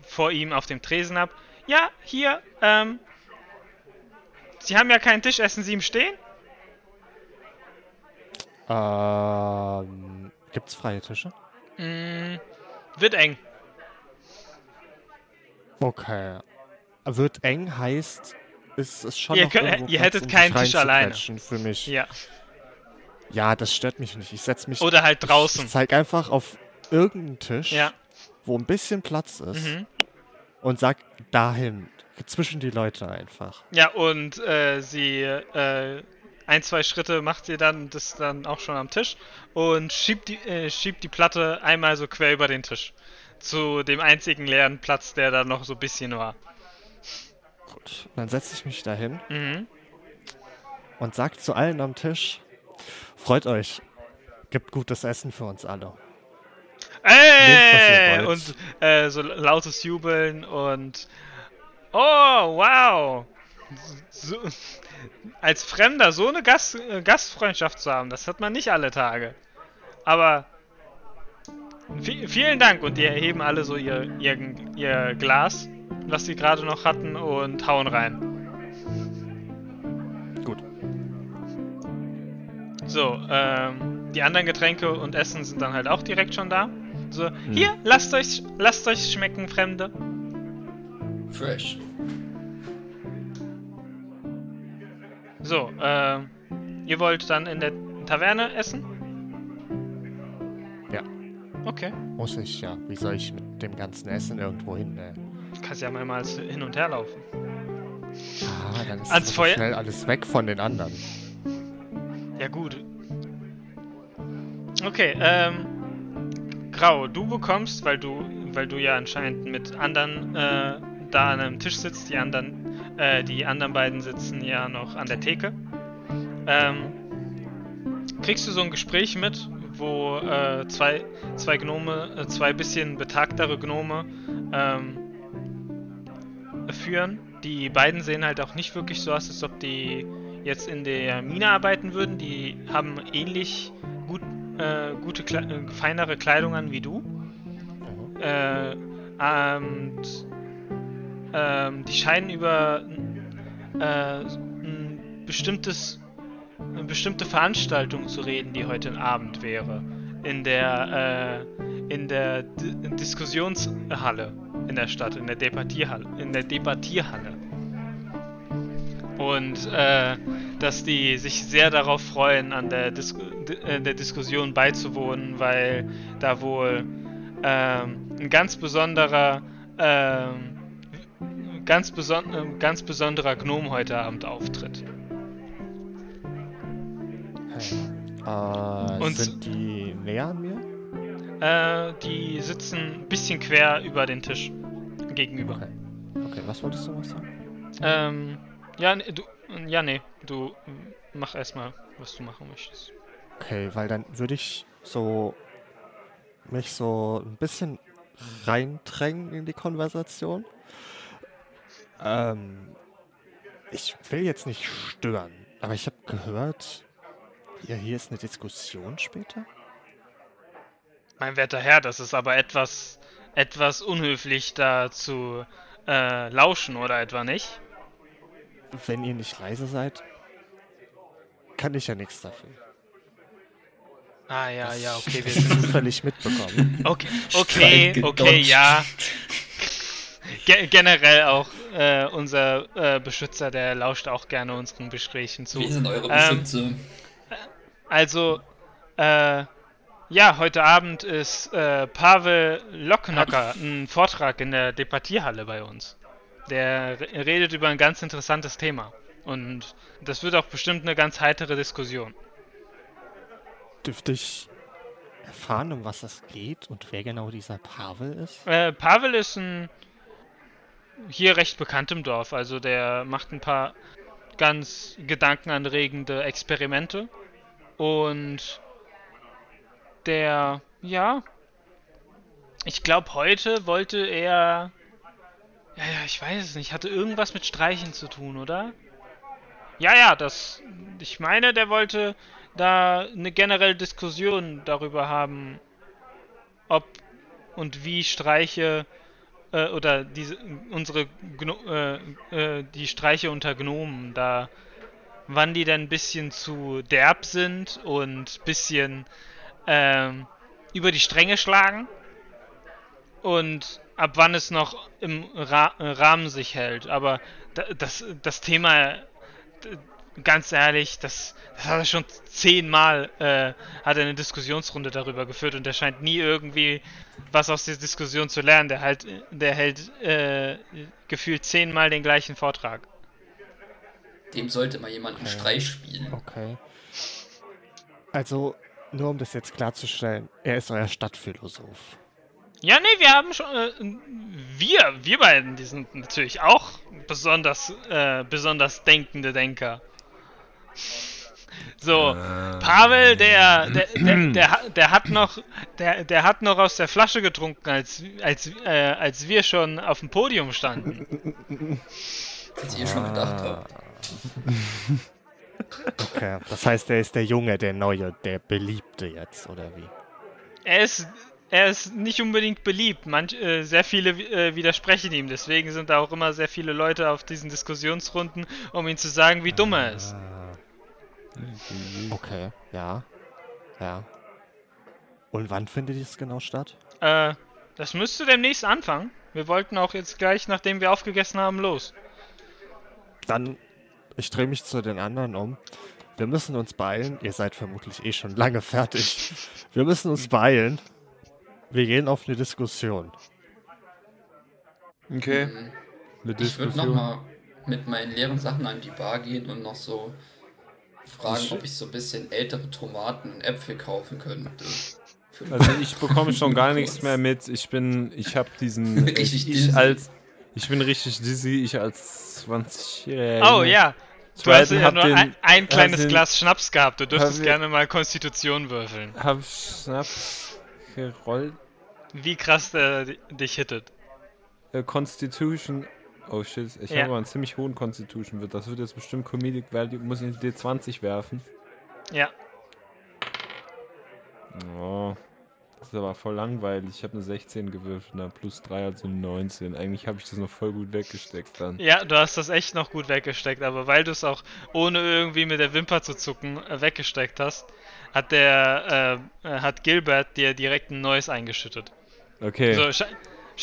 vor ihm auf dem Tresen ab. Ja, hier, ähm, Sie haben ja keinen Tisch, essen Sie im Stehen? Ähm, gibt's freie Tische? Mm, wird eng. Okay. Wird eng heißt, ist es schon Ihr noch könnt- irgendwo ihr Platz, hättet keinen Tisch alleine. Für mich. Ja. Ja, das stört mich nicht. Ich setze mich. Oder halt draußen. Ich zeig einfach auf irgendeinen Tisch, Ja. wo ein bisschen Platz ist Mhm. und sag dahin, zwischen die Leute einfach. Ja, und äh, sie äh, ein, zwei Schritte macht sie dann, das dann auch schon am Tisch und schiebt die, äh, schiebt die Platte einmal so quer über den Tisch. Zu dem einzigen leeren Platz, der da noch so ein bisschen war. Gut. Dann setze ich mich dahin Mhm. und sag zu allen am Tisch, freut euch, gibt gutes Essen für uns alle. Ihr Ey! Und äh, so lautes Jubeln und Oh, wow! So, als Fremder so eine Gast, äh, Gastfreundschaft zu haben, das hat man nicht alle Tage. Aber vi- vielen Dank und die erheben alle so ihr, ihr, ihr Glas, was sie gerade noch hatten und hauen rein. Gut. So, ähm, die anderen Getränke und Essen sind dann halt auch direkt schon da. So, hier, lasst euch, lasst euch schmecken, Fremde. Fresh. So, ähm, ihr wollt dann in der Taverne essen? Ja. Okay. Muss ich ja. Wie soll ich mit dem ganzen Essen irgendwo hin? Äh? Kannst ja mehrmals hin und her laufen. Ah, dann ist Ans so Feuer? schnell alles weg von den anderen. Ja, gut. Okay, ähm. Grau, du bekommst, weil du, weil du ja anscheinend mit anderen äh, da an einem Tisch sitzt, die anderen, äh, die anderen beiden sitzen ja noch an der Theke. Ähm, kriegst du so ein Gespräch mit, wo äh, zwei, zwei Gnome, äh, zwei bisschen betagtere Gnome ähm, führen. Die beiden sehen halt auch nicht wirklich so aus, als ob die jetzt in der Mine arbeiten würden. Die haben ähnlich gut, äh, gute, Kle äh, feinere Kleidung an wie du. Mhm. Äh, und ähm, die scheinen über äh, ein bestimmtes, eine bestimmte Veranstaltung zu reden, die heute Abend wäre. In der, äh, in der D Diskussionshalle in der Stadt, in der Debattierhalle. In der Debattierhalle. Und äh, dass die sich sehr darauf freuen, an der, Dis äh, der Diskussion beizuwohnen, weil da wohl ähm, ein ganz besonderer, ähm, ganz, beson äh, ganz besonderer Gnome heute Abend auftritt. Äh, Und- sind die näher an mir? Äh, die sitzen ein bisschen quer über den Tisch gegenüber. Okay. Okay, was wolltest du noch sagen? Ähm, ja, nee, du, ja, nee, du mach erstmal, was du machen möchtest. Okay, weil dann würde ich so mich so ein bisschen reindrängen in die Konversation. Ähm, ich will jetzt nicht stören, aber ich habe gehört, ja, hier ist eine Diskussion später. Mein werter Herr, das ist aber etwas, etwas unhöflich da zu äh, lauschen, oder etwa nicht? Wenn ihr nicht leise seid, kann ich ja nichts dafür. Ah, ja, ja, okay, [laughs] wir Das sind. zufällig mitbekommen. Okay, okay, okay, ja. Ge generell auch äh, unser äh, Beschützer, der lauscht auch gerne unseren Gesprächen zu. Wir sind eure Ähm, Beschützer. Also, äh, ja, heute Abend ist äh, Pavel Locknocker ein Vortrag in der Debattierhalle bei uns. Der re- redet über ein ganz interessantes Thema. Und das wird auch bestimmt eine ganz heitere Diskussion. Dürfte ich erfahren, um was es geht und wer genau dieser Pavel ist? Äh, Pavel ist ein hier recht bekannt im Dorf. Also der macht ein paar ganz gedankenanregende Experimente. Und der, ja, ich glaube, heute wollte er. Ja, ja, ich weiß es nicht. Hatte irgendwas mit Streichen zu tun, oder? Ja, ja, das. Ich meine, der wollte da eine generelle Diskussion darüber haben, ob und wie Streiche äh, oder diese unsere Gno äh, äh, die Streiche unter Gnomen da wann die dann ein bisschen zu derb sind und bisschen ähm, über die Stränge schlagen und ab wann es noch im Ra äh, Rahmen sich hält. Aber da, das, das Thema, ganz ehrlich, das, das hat er schon zehnmal äh, hat er eine Diskussionsrunde darüber geführt und er scheint nie irgendwie was aus dieser Diskussion zu lernen. Der halt, der hält äh, gefühlt zehnmal den gleichen Vortrag. Dem sollte mal jemand einen Okay. Streich spielen. Okay. Also, nur um das jetzt klarzustellen, er ist euer Stadtphilosoph. Ja, nee, wir haben schon. Äh, wir, wir beiden, die sind natürlich auch besonders, äh, besonders denkende Denker. [laughs] So, Pavel, der, der, der, der, der hat noch, der, der hat noch aus der Flasche getrunken, als, als, äh, als wir schon auf dem Podium standen. [laughs] Als ihr schon gedacht habt. [laughs] Okay, das heißt, er ist der Junge, der Neue, der Beliebte jetzt, oder wie? Er ist, er ist nicht unbedingt beliebt. Manch, äh, sehr viele äh, widersprechen ihm. Deswegen sind da auch immer sehr viele Leute auf diesen Diskussionsrunden, um ihm zu sagen, wie dumm er ist. Okay, ja. Ja. Und wann findet das genau statt? Äh, das müsste demnächst anfangen. Wir wollten auch jetzt gleich, nachdem wir aufgegessen haben, los. Dann, ich drehe mich zu den anderen um. Wir müssen uns beeilen. Ihr seid vermutlich eh schon lange fertig. [laughs] Wir müssen uns beeilen. Wir gehen auf eine Diskussion. Okay. Mhm. Eine Ich würde Diskussion. nochmal mit meinen leeren Sachen an die Bar gehen und noch so fragen, Ich- ob ich so ein bisschen ältere Tomaten und Äpfel kaufen könnte. Also ich bekomme schon gar nichts mehr mit. Ich bin, ich habe diesen, [laughs] Richtig ich, dizzy. ich als, ich bin richtig dizzy. Ich als 20-Jähriger. Oh ja, du hast ja nur den- ein, ein kleines den- Glas Schnaps gehabt. Du dürftest gerne mal Konstitution würfeln. Hab Schnaps gerollt. Wie krass der di- dich hittet. Äh, Constitution. Oh shit, ich Ja. habe aber einen ziemlich hohen Constitution. Wird. Das wird jetzt bestimmt Comedic Value. Muss ich eine D20 werfen. Ja. Oh. Das ist aber voll langweilig. Ich habe eine 16 gewürfelt, na plus 3, also eine 19. Eigentlich habe ich das noch voll gut weggesteckt dann. Ja, du hast das echt noch gut weggesteckt, aber weil du es auch ohne irgendwie mit der Wimper zu zucken äh, weggesteckt hast, hat der äh, äh, hat Gilbert dir direkt ein neues eingeschüttet. Okay. So,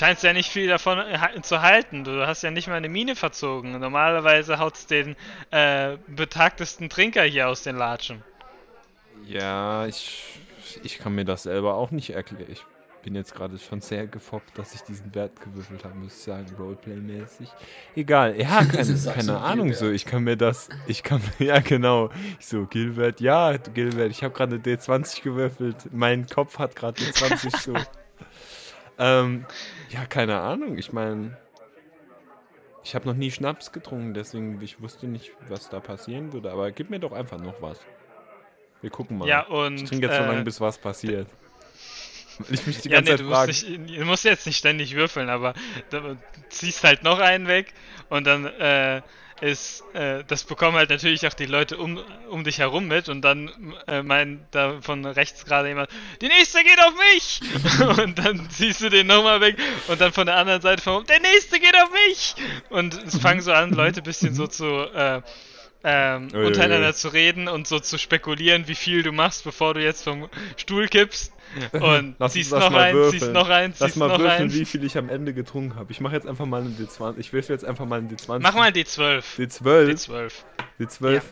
scheinst ja nicht viel davon äh, zu halten. Du hast ja nicht mal eine Mine verzogen. Normalerweise haut's den äh, betagtesten Trinker hier aus den Latschen. Ja, ich, ich kann mir das selber auch nicht erklären. Ich bin jetzt gerade schon sehr gefoppt, dass ich diesen Wert gewürfelt habe, muss ich sagen, Roleplay-mäßig. Egal, ja, [laughs] keine, keine Ahnung Gilbert? so. Ich kann mir das, ich kann mir, [laughs] ja genau. Ich so, Gilbert, ja, Gilbert, ich habe gerade eine D20 gewürfelt. Mein Kopf hat gerade eine 20 so. [laughs] ähm, ja, keine Ahnung. Ich meine, ich habe noch nie Schnaps getrunken, deswegen ich wusste nicht, was da passieren würde. Aber gib mir doch einfach noch was. Wir gucken mal. Ja, und. Ich trinke jetzt so äh, lange, bis was passiert. Weil ich mich die ja, ganze nee, Zeit du musst, frage. nicht, du musst jetzt nicht ständig würfeln, aber du ziehst halt noch einen weg und dann äh, ist, äh, das bekommen halt natürlich auch die Leute um, um dich herum mit und dann äh, meint da von rechts gerade jemand, die nächste geht auf mich! [laughs] und dann ziehst du den nochmal weg und dann von der anderen Seite vom, der nächste geht auf mich! Und es fangen so an, Leute ein bisschen so zu, äh, ähm, untereinander zu reden und so zu spekulieren, wie viel du machst, bevor du jetzt vom Stuhl kippst. [laughs] Und Lass ziehst noch mal ein, würfeln. ziehst noch ein, Lass ziehst mal noch würfeln, ein. wie viel ich am Ende getrunken habe. Ich mache jetzt einfach mal eine D20. Ich würfel jetzt einfach mal eine D20. Mach mal D12. D12. D12. D12.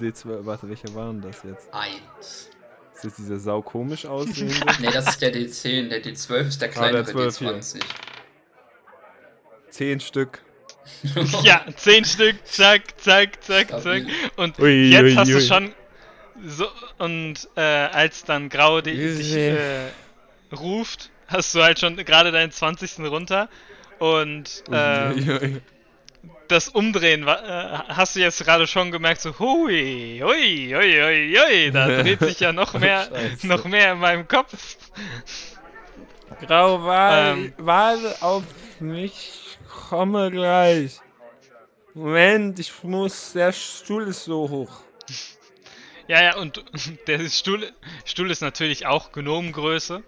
D12. Warte, welcher war denn das jetzt? Eins. Ist das dieser sau komisch [laughs] aussehende? Ne, das ist der D10. Der D12 ist der Ah, kleinere der 12 hier. D20. Zehn Stück. [laughs] Ja, 10 Stück, zack, zack, zack, zack. Und Ui, jetzt ui, hast du ui. schon so und äh, als dann Grau di dich äh, ruft, hast du halt schon gerade deinen 20. runter und äh, Ui, ui. das Umdrehen äh, hast du jetzt gerade schon gemerkt, so hui, hui, hui, hui, hui, da [laughs] dreht sich ja noch mehr, Scheiße. noch mehr in meinem Kopf. Grau, warte, Ähm. warte auf mich. Komme gleich. Moment, ich muss. Der Stuhl ist so hoch. Ja, ja, und [laughs] der Stuhl, Stuhl ist natürlich auch Gnomengröße.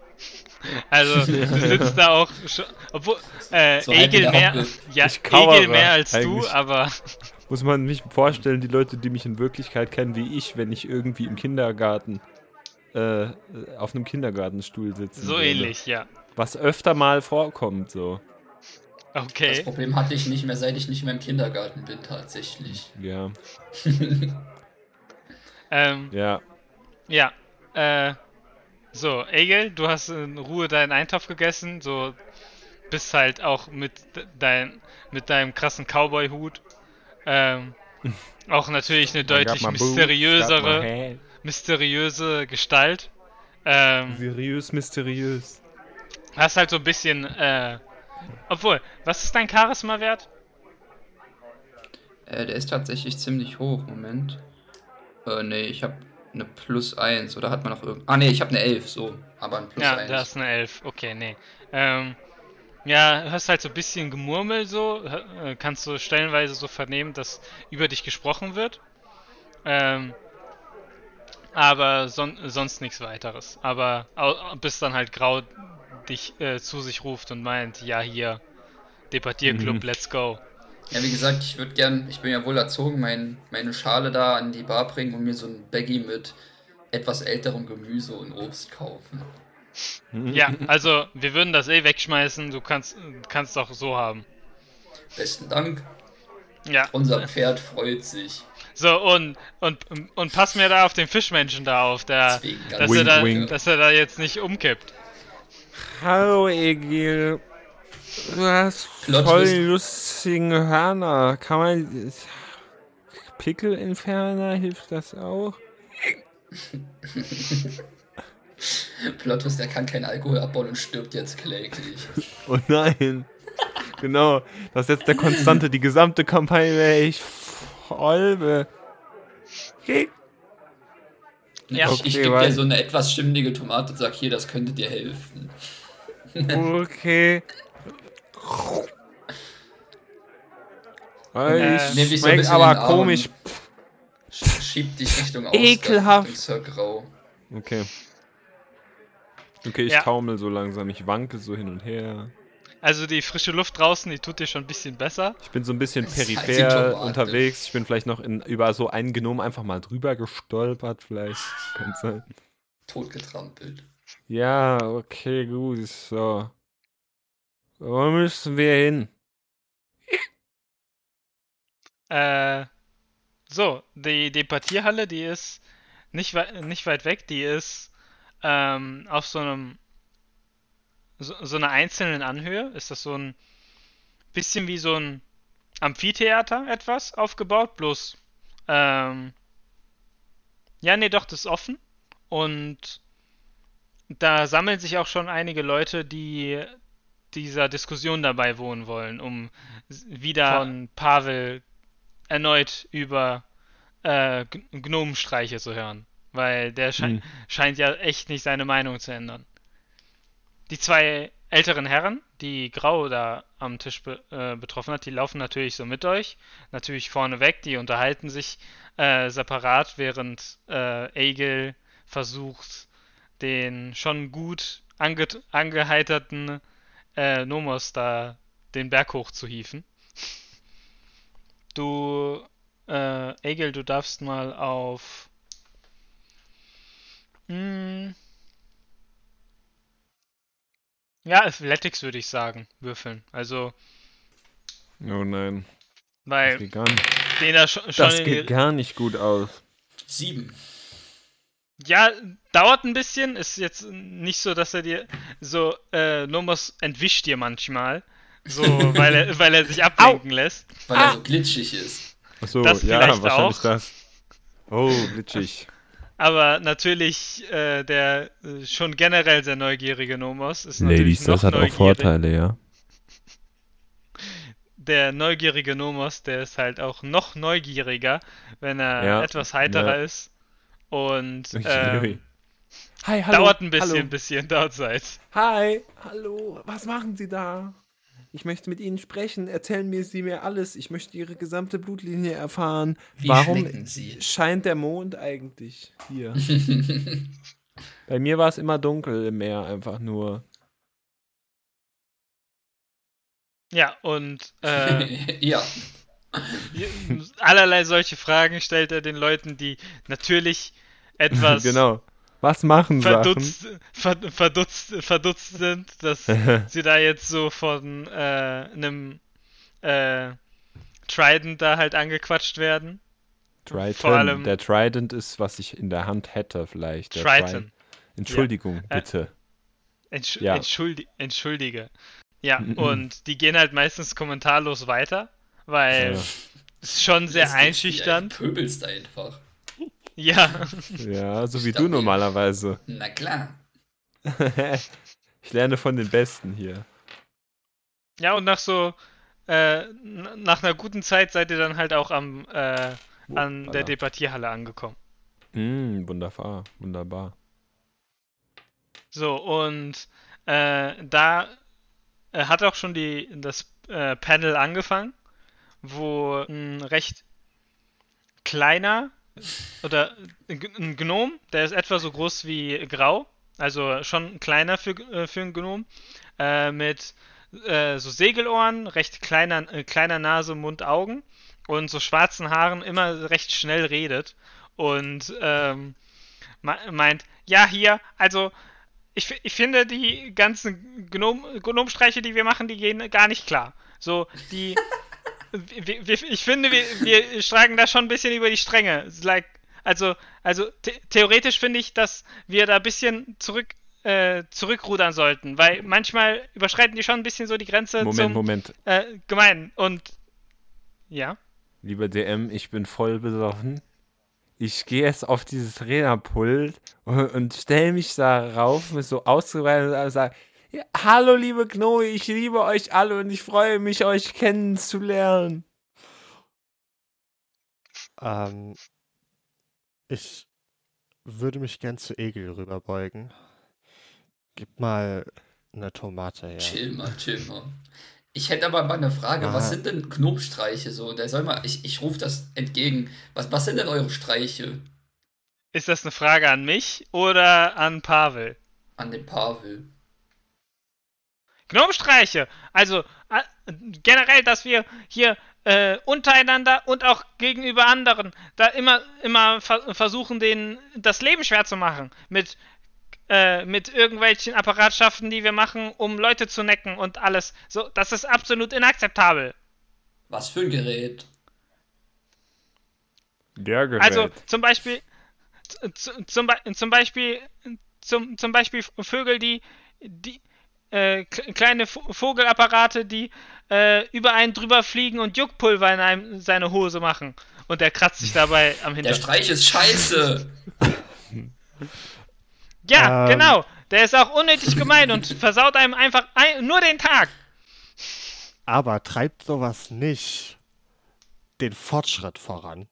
Also, [laughs] du sitzt da auch schon, obwohl, äh, So Egel mehr, ja, Egel mehr als du, aber, [laughs] Muss man mich vorstellen, die Leute, die mich in Wirklichkeit kennen, wie ich, wenn ich irgendwie im Kindergarten äh, auf einem Kindergartenstuhl sitze. so ähnlich, ja. was öfter mal vorkommt, so. Das Okay. Problem hatte ich nicht mehr, seit ich nicht mehr im Kindergarten bin, tatsächlich. Ja, [laughs] Ähm, ja. ja. Äh, so, Egel, du hast in Ruhe deinen Eintopf gegessen, so bist halt auch mit de- dein, mit deinem krassen Cowboy-Hut. Ähm, [laughs] auch natürlich eine deutlich boobs, mysteriösere, mysteriöse Gestalt. Ähm, Seriös, mysteriös. hast halt so ein bisschen, äh, obwohl, was ist dein Charisma wert? Äh, der ist tatsächlich ziemlich hoch. Moment. Äh, nee, ich habe eine plus 1. Oder hat man noch irgend. Ah, nee, ich habe eine 11, so. Aber ein plus ja, 1. da ist eine 11. Okay, nee. Ähm, ja, hörst halt so ein bisschen Gemurmel so, äh, kannst du stellenweise so vernehmen, dass über dich gesprochen wird. Ähm, aber son sonst nichts weiteres. Aber bis dann halt Grau dich äh, zu sich ruft und meint, ja hier, Debattierclub, Mhm. let's go. Ja, wie gesagt, ich würde gern, ich bin ja wohl erzogen, mein, meine Schale da an die Bar bringen und mir so ein Baggy mit etwas älterem Gemüse und Obst kaufen. Ja, also wir würden das eh wegschmeißen, du kannst kannst auch so haben. Besten Dank. Ja. Unser Pferd freut sich. So, und, und, und pass mir da auf den Fischmenschen da auf, der, Deswegen dass, er Wink, da, wink. dass er da jetzt nicht umkippt. Hallo, Egil. Du hast Plot voll Twist. lustigen Hörner. Kann man. Pickelentferner hilft das auch? [laughs] Plottus, der kann keinen Alkohol abbauen und stirbt jetzt kläglich. Oh nein. genau. Das ist jetzt der Konstante. Die gesamte Kampagne wäre ich voll. be- Ja. ich ich Okay, gebe dir so eine etwas schimmlige Tomate und sag, hier, das könnte dir helfen. Okay. Weil Äh, ich Nimm dich so aber komisch. Sch- Schieb dich Richtung Ausgang, Ekelhaft. Richtung Grau. Okay. Okay, ich Ja. taumel so langsam. Ich wanke so hin und her. Also die frische Luft draußen, die tut dir schon ein bisschen besser. Ich bin so ein bisschen halt peripher Tomate. unterwegs. Ich bin vielleicht noch in, über so einen Gnom einfach mal drüber gestolpert. Vielleicht. Könnte sein. Totgetrampelt. Ja, okay, gut. So. Wo müssen wir hin? Äh, so, die Debattierhalle, die ist nicht, wei nicht weit weg, die ist ähm, auf so einem so, so einer einzelnen Anhöhe. Ist das so ein bisschen wie so ein Amphitheater etwas aufgebaut, bloß ähm, ja, nee, doch, das ist offen und da sammeln sich auch schon einige Leute, die dieser Diskussion dabei wohnen wollen, um wieder von Pavel erneut über äh, Gnomenstreiche zu hören. Weil der schei Hm. scheint ja echt nicht seine Meinung zu ändern. Die zwei älteren Herren, die Grau da am Tisch be äh, betroffen hat, die laufen natürlich so mit euch. Natürlich vorne weg, die unterhalten sich äh, separat, während äh, versucht, den schon gut ange angeheiterten äh, Nomos da den Berg hoch zu hieven. Du, äh, Egil, du darfst mal auf. Hm, ja, Athletics würde ich sagen, würfeln. Also, Oh nein. Das weil geht gar nicht, den da schon, schon das geht gar nicht gut aus. Sieben. Ja, dauert ein bisschen. Ist jetzt nicht so, dass er dir so, äh, Nomos entwischt dir manchmal. So, [laughs] weil er, weil er sich ablenken lässt. Weil er so glitschig ist. Achso, Das ja, vielleicht wahrscheinlich auch. das. Oh, glitschig. [laughs] Aber natürlich, äh, der äh, schon generell sehr neugierige Nomos ist natürlich noch neugierig. ja. [laughs] Der neugierige Nomos, der ist halt auch noch neugieriger, wenn er Ja, etwas heiterer ja. ist. Und ähm. Hi, hallo. dauert ein bisschen, Hallo. bis ihr dort seid. Hi, hallo. Was machen Sie da? Ich möchte mit Ihnen sprechen. Erzählen mir Sie mir alles. Ich möchte Ihre gesamte Blutlinie erfahren. Wie Warum scheint der Mond eigentlich hier? [laughs] Bei mir war es immer dunkel im Meer, einfach nur. Ja, und äh, [laughs] ja. allerlei solche Fragen stellt er den Leuten, die natürlich [laughs] etwas genau. Was machen Sachen? verdutzt, ver, verdutzt, verdutzt sind, dass [laughs] sie da jetzt so von äh, einem äh, Trident da halt angequatscht werden. Trident. Vor allem- der Trident ist, was ich in der Hand hätte, vielleicht. Der Triton. Entschuldigung, Äh, bitte. Entsch Ja. entschuldi entschuldige. Ja, Mhm. und die gehen halt meistens kommentarlos weiter, weil Ja. es ist schon sehr ist einschüchternd. Du pöbelst einfach. Ja, Ja, so wie Stabil. du normalerweise. Na klar. [laughs] ich lerne von den Besten hier. ja, und nach so, äh, nach einer guten Zeit seid ihr dann halt auch am, äh, an der. Debattierhalle angekommen. Mm, wunderbar, wunderbar. So, und äh, da äh, hat auch schon die, das äh, Panel angefangen, wo ein recht kleiner oder ein Gnom, der ist etwa so groß wie Grau, also schon kleiner für, äh, für einen Gnom, äh, mit äh, so Segelohren, recht kleiner, äh, kleiner Nase, Mund, Augen und so schwarzen Haaren immer recht schnell redet und ähm, me- meint, ja, hier, also ich, ich finde die ganzen Gnom Gnomstreiche, die wir machen, die gehen gar nicht klar. So, die. [laughs] ich finde, wir, wir schlagen da schon ein bisschen über die Stränge. Like, also, also the theoretisch finde ich, dass wir da ein bisschen zurück, äh, zurückrudern sollten, weil manchmal überschreiten die schon ein bisschen so die Grenze Moment, zum Moment. Äh, gemein. Und ja. Lieber DM, ich bin voll besoffen. Ich gehe jetzt auf dieses Rednerpult und, und stelle mich da rauf mit so ausgebreiteten Armen und sage, hallo liebe Gnome, ich liebe euch alle und ich freue mich, euch kennenzulernen. Ähm, ich würde mich gern zu Egel rüberbeugen. Gib mal eine Tomate her. Chill mal, chill mal. Ich hätte aber mal eine Frage. Was Ah. sind denn Knobstreiche so? Der soll mal, ich, ich rufe das entgegen. Was, was sind denn eure Streiche Ist das eine Frage an mich oder an Pavel? an den Pavel? Gnomstreiche. Also äh, generell, dass wir hier äh, untereinander und auch gegenüber anderen da immer immer ver versuchen, denen das Leben schwer zu machen mit äh, mit irgendwelchen Apparatschaften, die wir machen, um Leute zu necken und alles. So, das ist absolut inakzeptabel. Was für ein Gerät? Der Gerät. Also zum Beispiel zum, zum Beispiel zum, zum Beispiel Vögel, die die äh, kleine Vo- Vogelapparate, die äh, über einen drüber fliegen und Juckpulver in einem seine Hose machen. Und der kratzt sich dabei am Der Hintern. Streich ist scheiße. [laughs] Ja, Ähm. genau. Der ist auch unnötig gemein und versaut einem einfach ein nur den Tag. Aber treibt sowas nicht den Fortschritt voran.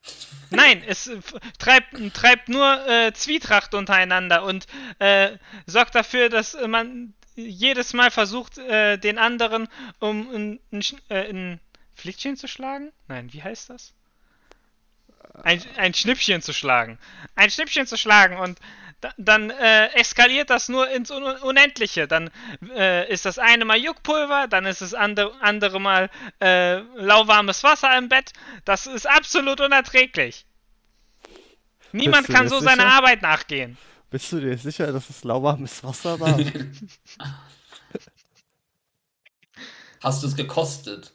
Nein, es äh, treibt, treibt nur äh, Zwietracht untereinander und äh, sorgt dafür, dass äh, man jedes Mal versucht, äh, den anderen um ein, ein, Sch- äh, ein Flickchen zu schlagen? Nein, wie heißt das? Ein, ein Schnippchen zu schlagen. Ein Schnippchen zu schlagen und da, dann äh, eskaliert das nur ins Un Unendliche. Dann äh, ist das eine mal Juckpulver, dann ist das andere, andere mal äh, lauwarmes Wasser im Bett. Das ist absolut unerträglich. Niemand kann so seiner sicher? Arbeit nachgehen. Bist du dir sicher, dass es lauwarmes Wasser war? [laughs] Hast du es gekostet?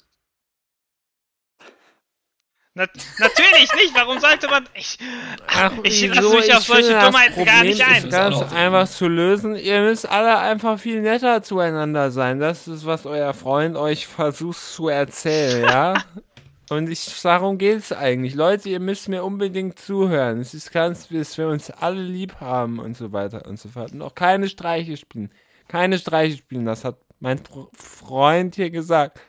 Nat natürlich nicht. Warum sollte man. Ich, ach, ich lasse mich auf solche Dummheiten gar nicht ein. ist ganz einfach zu lösen. Ihr müsst alle einfach viel netter zueinander sein. Das ist, was euer Freund euch versucht zu erzählen, ja? [laughs] Und ich, darum geht es eigentlich. Leute, ihr müsst mir unbedingt zuhören. Es ist ganz, dass wir uns alle lieb haben und so weiter und so fort. Und auch keine Streiche spielen. Keine Streiche spielen, das hat mein Pro- Freund hier gesagt.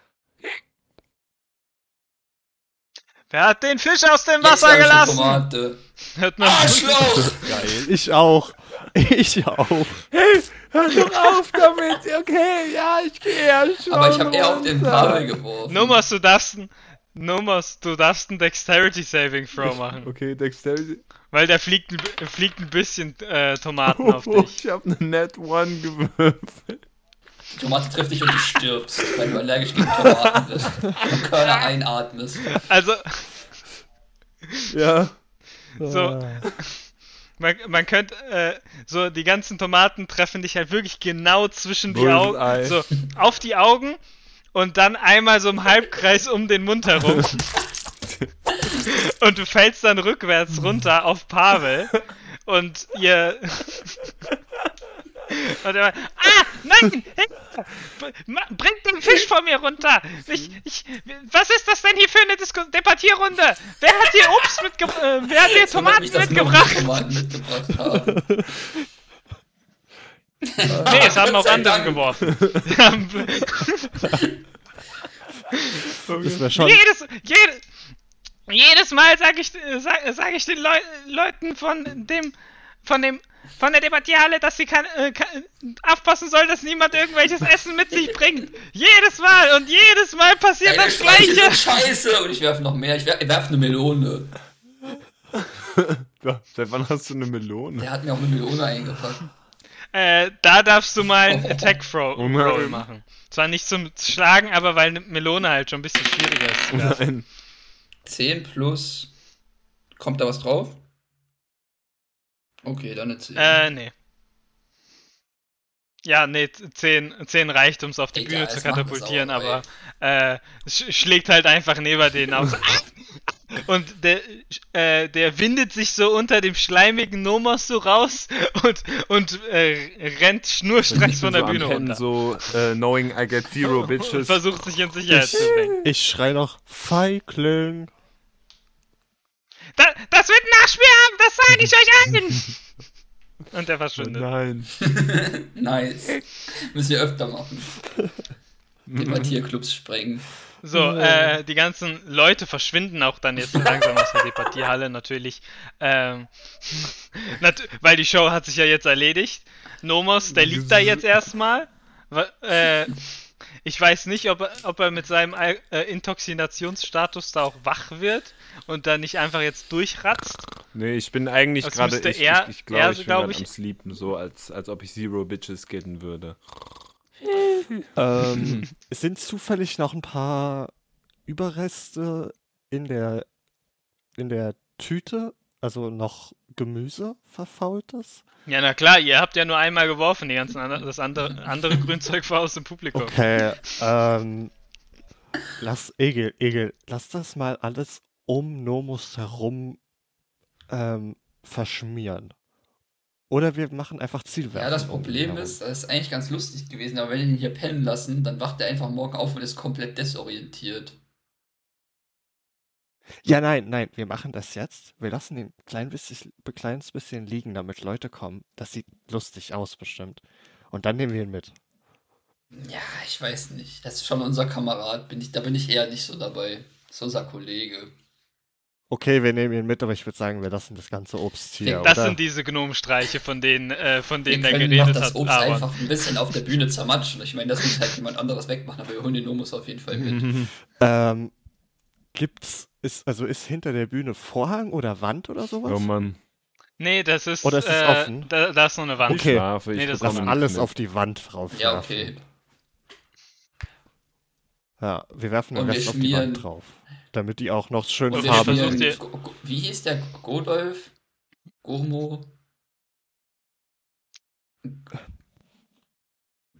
Wer hat den Fisch aus dem Wasser gelassen? [laughs] Hört man Arschloch! [laughs] Geil. Ich auch. Ich auch. Hey, hör doch auf damit. Okay, ja, ich gehe ja schon. Aber ich habe eher auf den. Pavel geworfen. Nummers, du darfst ein. Nummers, du darfst ein Dexterity Saving Throw machen. Okay, Dexterity. Weil der fliegt, fliegt ein bisschen äh, Tomaten auf Oh, dich. ich habe eine Net One gewürfelt. Die Tomate trifft dich und du stirbst, weil du allergisch gegen Tomaten bist. Und Körner einatmest. Also, Ja. So. Ah. man, man könnte, äh, so die ganzen Tomaten treffen dich halt wirklich genau zwischen die Bullseye. Augen, so auf die Augen und dann einmal so im Halbkreis um den Mund herum. [laughs] und du fällst dann rückwärts runter auf Pavel und ihr. [laughs] Und er war, ah, nein! Bringt den Fisch von mir runter! Ich, ich, was ist das denn hier für eine Disku Debattierrunde? Wer hat hier Obst mitgebracht? Äh, wer hat hier Tomaten mitgebracht? Tomaten mitgebracht. [laughs] Nee, es haben auch andere geworfen. Das schon. jedes, jedes, jedes Mal sage ich, äh, sag, sag ich den Leu Leuten von dem, von dem, von der Debattierhalle, dass sie kann, äh, kann, aufpassen soll, dass niemand irgendwelches Essen mit sich bringt. Jedes Mal und jedes Mal passiert Deine das Streiche Gleiche. sind scheiße! Und ich werfe noch mehr. Ich werfe werf eine Melone. [laughs] Seit wann hast du eine Melone? Der hat mir auch eine Melone eingepackt. Äh, da darfst du mal einen Attack Throw Oh nein. Roll machen. Zwar nicht zum Schlagen, aber weil eine Melone halt schon ein bisschen schwieriger ist. Oh nein. 10 plus. Kommt da was drauf? Okay, dann eine 10. Äh, nee. Ja, nee, 10, 10 reicht, um es auf die Egal, Bühne zu katapultieren, aber Sauerei. äh, es sch schlägt halt einfach neben den aus. [laughs] Und der, äh, der windet sich so unter dem schleimigen Nomos so raus und, und äh, rennt schnurstracks von der so Bühne runter. so äh, knowing I get zero Und [laughs] bitches. versucht sich in Sicherheit Ich, zu bringen. ich schrei noch Feigling. Da, das wird ein Nachspiel haben, das sage ich euch allen! [laughs] Und er Oh verschwindet. nein. [laughs] Nice. Müssen wir öfter machen. Debattierclubs sprengen. So, äh, die ganzen Leute verschwinden auch dann jetzt langsam aus der Debattierhalle natürlich. Ähm, [laughs] nat weil die Show hat sich ja jetzt erledigt. Nomos, der liegt da jetzt erstmal. Äh, ich weiß nicht, ob er, ob er mit seinem Al äh, Intoxinationsstatus da auch wach wird und da nicht einfach jetzt durchratzt. Nee, ich bin eigentlich gerade, ich, ich, ich glaube, ich bin glaub ich- am Sleepen, so als, als ob ich Zero Bitches getten würde. Ähm, [laughs] es sind zufällig noch ein paar Überreste in der, in der Tüte, also noch Gemüse verfaultes. Ja, na klar, ihr habt ja nur einmal geworfen, die ganzen andere, das andere, andere [laughs] Grünzeug war aus dem Publikum. Okay, ähm, lass, Egel, Egel, lass das mal alles um Nomus herum ähm, verschmieren. Oder wir machen einfach Zielwerfen. Ja, das Problem herum. ist, das ist eigentlich ganz lustig gewesen, aber wenn wir ihn hier pennen lassen, dann wacht er einfach morgen auf und ist komplett desorientiert. Ja, nein, nein, wir machen das jetzt. Wir lassen ihn ein klein bisschen, ein kleines bisschen liegen, damit Leute kommen. Das sieht lustig aus, bestimmt. Und dann nehmen wir ihn mit. Ja, ich weiß nicht. Das ist schon unser Kamerad. Bin ich, da bin ich eher nicht so dabei. Das ist unser Kollege. Okay, wir nehmen ihn mit, aber ich würde sagen, wir lassen das ganze Obst hier, Das oder? sind diese Gnomenstreiche, von denen, äh, von Wir denen er können noch geredet das hat. Obst Aaron. einfach ein bisschen auf der Bühne zermatschen. Ich meine, das muss halt jemand anderes wegmachen, aber wir holen den Nomus auf jeden Fall mit. [laughs] Ähm, gibt's, ist, also ist hinter der Bühne Vorhang oder Wand oder sowas? Oh Mann, Nee, das ist, Oder ist es äh, offen? Da, da ist noch eine Wand. ich Okay. schlafe, ich Nee, das Lass alles mit. auf die Wand drauf Ja, okay. Ja, wir werfen den Und wir Rest auf die Wand drauf. Damit die auch noch schön Und wir Farbe. Farbe versucht spielen, ihr- Go- Go- wie hieß der? Godolf? Gurmo?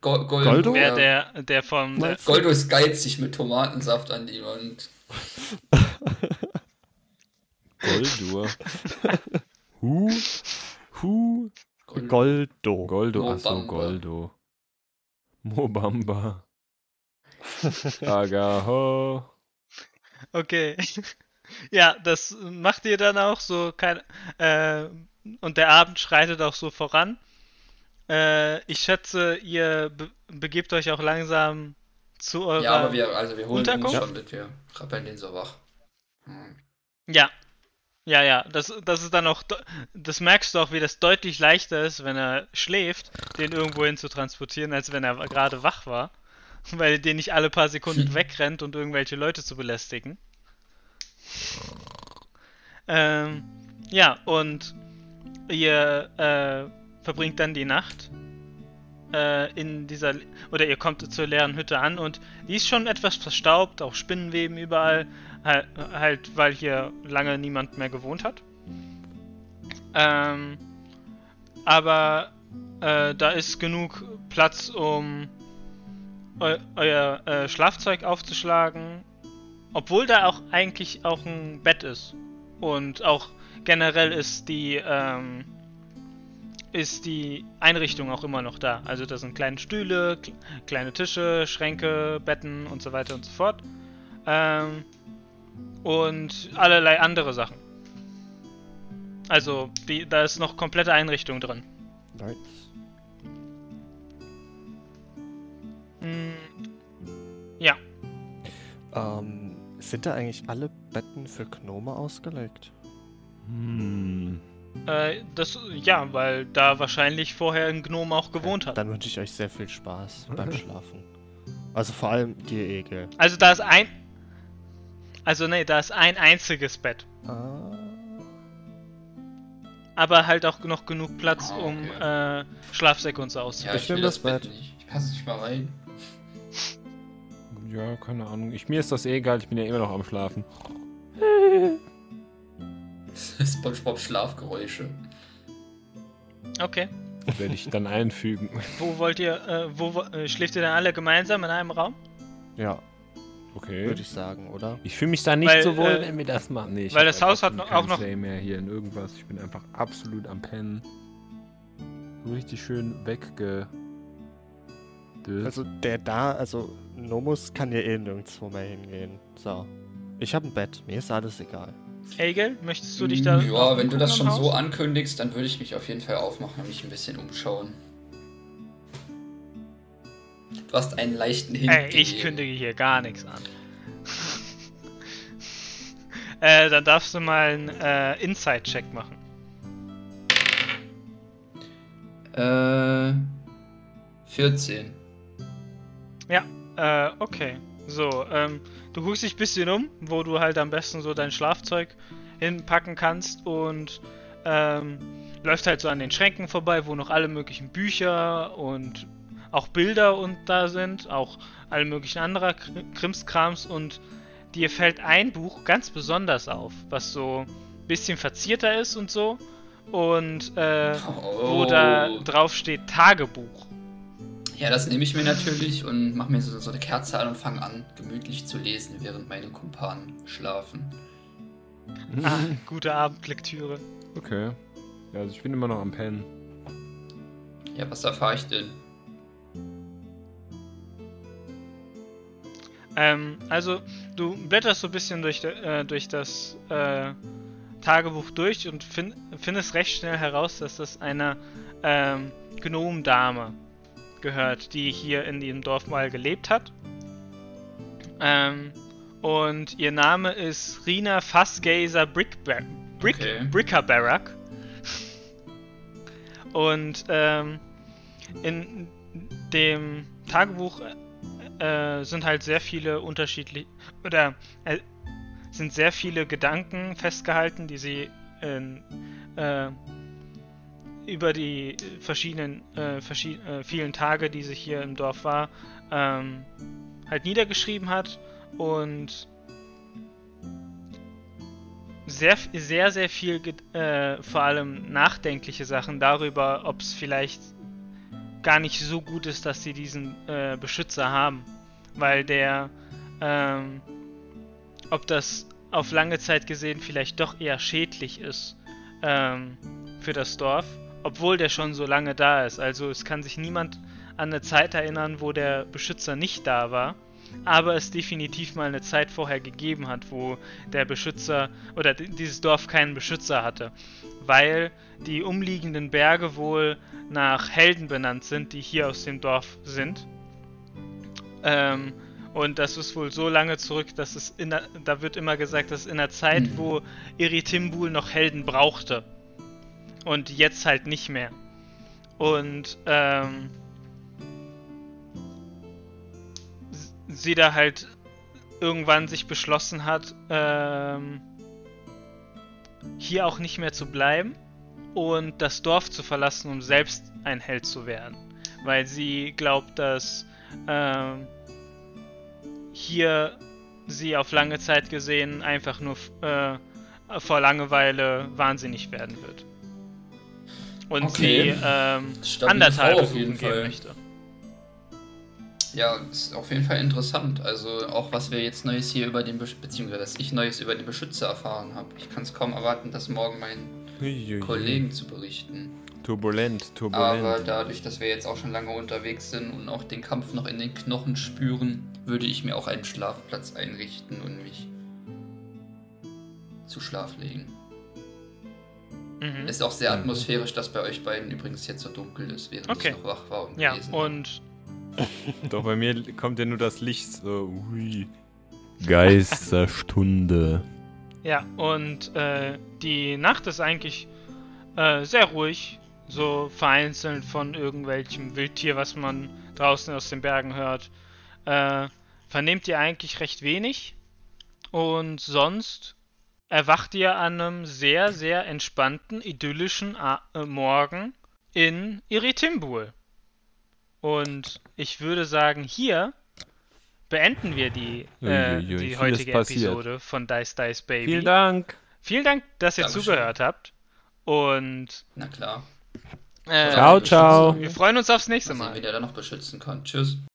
Go Goldo? Goldo? Wer der, der vom. Der? Goldo ist geizig mit Tomatensaft an die Wand. Goldur. [laughs] Hu? Hu? Goldo. Goldo, achso. Goldo. Mobamba. [laughs] Agaho. Okay. [laughs] ja, das macht ihr dann auch so. Kein, äh, und der Abend schreitet auch so voran. Äh, ich schätze, ihr be begebt euch auch langsam zu eurer. Ja, aber wir, also wir holen Unterkunft? schon mit, wir rappeln den so wach. Hm. Ja. Ja, ja, das, das ist dann auch, das merkst du auch, wie das deutlich leichter ist, wenn er schläft, den irgendwo hin zu transportieren, als wenn er gerade wach war. [laughs] Weil der nicht alle paar Sekunden wegrennt und irgendwelche Leute zu belästigen. Ähm, ja, und ihr äh, verbringt dann die Nacht äh, in dieser, oder ihr kommt zur leeren Hütte an und die ist schon etwas verstaubt, auch Spinnenweben überall, halt, halt weil hier lange niemand mehr gewohnt hat. Ähm, aber äh, da ist genug Platz, um eu euer äh, Schlafzeug aufzuschlagen. Obwohl da auch eigentlich auch ein Bett ist. Und auch generell ist die, ähm, ist die Einrichtung auch immer noch da. Also da sind kleine Stühle, kle kleine Tische, Schränke, Betten und so weiter und so fort. Ähm, und allerlei andere Sachen. Also, die, da ist noch komplette Einrichtung drin. Nice. Mm, Ähm, sind da eigentlich alle Betten für Gnome ausgelegt? Hm. äh, das, ja, weil da wahrscheinlich vorher ein Gnome auch gewohnt hat. Dann wünsche ich euch sehr viel Spaß beim Schlafen. Also vor allem dir, Egel. Also da ist ein, also nee, da ist ein einziges Bett. Ah, Aber halt auch noch genug Platz, Ah, um okay. äh, Schlafsäcke und so Ja, auszuprobieren. Ich ich nehm will das das Bett Bett. nicht. Ich passe nicht mal rein. Ja, keine Ahnung. Ich, mir ist das eh egal, ich bin ja immer noch am Schlafen. [laughs] SpongeBob Schlafgeräusche. Okay. Werde ich dann einfügen. Wo wollt ihr, äh, wo wo- äh, schläft ihr dann alle gemeinsam in einem Raum? ja, Okay. würde ich sagen, oder? Ich fühle mich da nicht Weil, so wohl, äh, wenn wir das machen. Nee, weil das Haus hat noch- auch noch- mehr hier in irgendwas. Ich bin einfach absolut am Pennen. Richtig schön wegge. Also der da, also Nomus kann ja eh nirgendwo mehr hingehen. So. Ich habe ein Bett, mir ist alles egal. Egel, möchtest du dich da. Hm, Ja, wenn du das schon so ankündigst, dann würde ich mich auf jeden Fall aufmachen und mich ein bisschen umschauen. Du hast einen leichten Hint Ey, ich gegeben. kündige hier gar nichts an. [laughs] äh, dann darfst du mal einen äh, Inside-Check machen. Äh. 14. Äh, okay. So, ähm, du guckst dich ein bisschen um, wo du halt am besten so dein Schlafzeug hinpacken kannst und ähm, läufst halt so an den Schränken vorbei, wo noch alle möglichen Bücher und auch Bilder und da sind, auch alle möglichen anderer Kr- Krimskrams und dir fällt ein Buch ganz besonders auf, was so ein bisschen verzierter ist und so und äh, wo da Oh. drauf steht Tagebuch. Ja, das nehme ich mir natürlich und mache mir so, so eine Kerze an und fange an, gemütlich zu lesen, während meine Kumpanen schlafen. Ah, gute Abendlektüre. Okay. Ja, also ich bin immer noch am Pennen. Ja, was erfahre ich denn? Ähm, also, du blätterst so ein bisschen durch, de- äh, durch das äh, Tagebuch durch und fin findest recht schnell heraus, dass das einer ähm, Gnomendame gehört, die hier in diesem Dorf mal gelebt hat. Ähm, und ihr Name ist Rina Fassgazer Brickber Brick Okay. Brickerbarrack. Und ähm, in dem Tagebuch äh, sind halt sehr viele unterschiedliche oder äh, sind sehr viele Gedanken festgehalten, die sie in, äh, über die verschiedenen äh, verschied äh, vielen Tage, die sie hier im Dorf war, ähm, halt niedergeschrieben hat und sehr, sehr, sehr viel, äh, vor allem nachdenkliche Sachen darüber, ob es vielleicht gar nicht so gut ist, dass sie diesen äh, Beschützer haben. Weil der, ähm, ob das auf lange Zeit gesehen vielleicht doch eher schädlich ist ähm, für das Dorf, obwohl der schon so lange da ist. Also es kann sich niemand an eine Zeit erinnern, wo der Beschützer nicht da war, aber es definitiv mal eine Zeit vorher gegeben hat, wo der Beschützer oder di- dieses Dorf keinen Beschützer hatte, weil die umliegenden Berge wohl nach Helden benannt sind, die hier aus dem Dorf sind. Ähm, und das ist wohl so lange zurück, dass es in der, da wird immer gesagt, dass in der Zeit, Mhm. wo Iritimbul noch Helden brauchte. Und jetzt halt nicht mehr. Und ähm, sie da halt irgendwann sich beschlossen hat, ähm, hier auch nicht mehr zu bleiben und das Dorf zu verlassen, um selbst ein Held zu werden. Weil sie glaubt, dass ähm, hier sie auf lange Zeit gesehen einfach nur äh, vor Langeweile wahnsinnig werden wird. Und Okay. sie ähm, besuchen jeden gehen Fall. möchte. Ja, ist auf jeden Fall interessant. Also auch was wir jetzt Neues hier über den Besch beziehungsweise dass ich Neues über den Beschützer erfahren habe. Ich kann es kaum erwarten, das morgen meinen Uiuiui. Kollegen zu berichten. Turbulent, turbulent. Aber dadurch, dass wir jetzt auch schon lange unterwegs sind und auch den Kampf noch in den Knochen spüren, würde ich mir auch einen Schlafplatz einrichten und mich zu Schlaf legen. Mhm. Ist auch sehr Mhm. atmosphärisch, dass bei euch beiden übrigens jetzt so dunkel ist, während Okay. ich noch wach war und Ja, gelesen habe. und Doch bei mir kommt ja nur das Licht so. Ui. Geisterstunde. [laughs] ja, und äh, die Nacht ist eigentlich äh, sehr ruhig, so vereinzelt von irgendwelchem Wildtier, was man draußen aus den Bergen hört. Äh, vernehmt ihr eigentlich recht wenig und sonst erwacht ihr an einem sehr, sehr entspannten, idyllischen A äh, Morgen in Iritimbul. Und ich würde sagen, hier beenden wir die, äh, Uiuiui, die heutige. Episode von Dice Dice Baby. Vielen Dank. Vielen Dank, dass ihr Dankeschön. zugehört habt. Und Na klar. äh, Ciao, ciao. wir freuen uns aufs nächste Mal wie der da noch beschützen kann. Tschüss.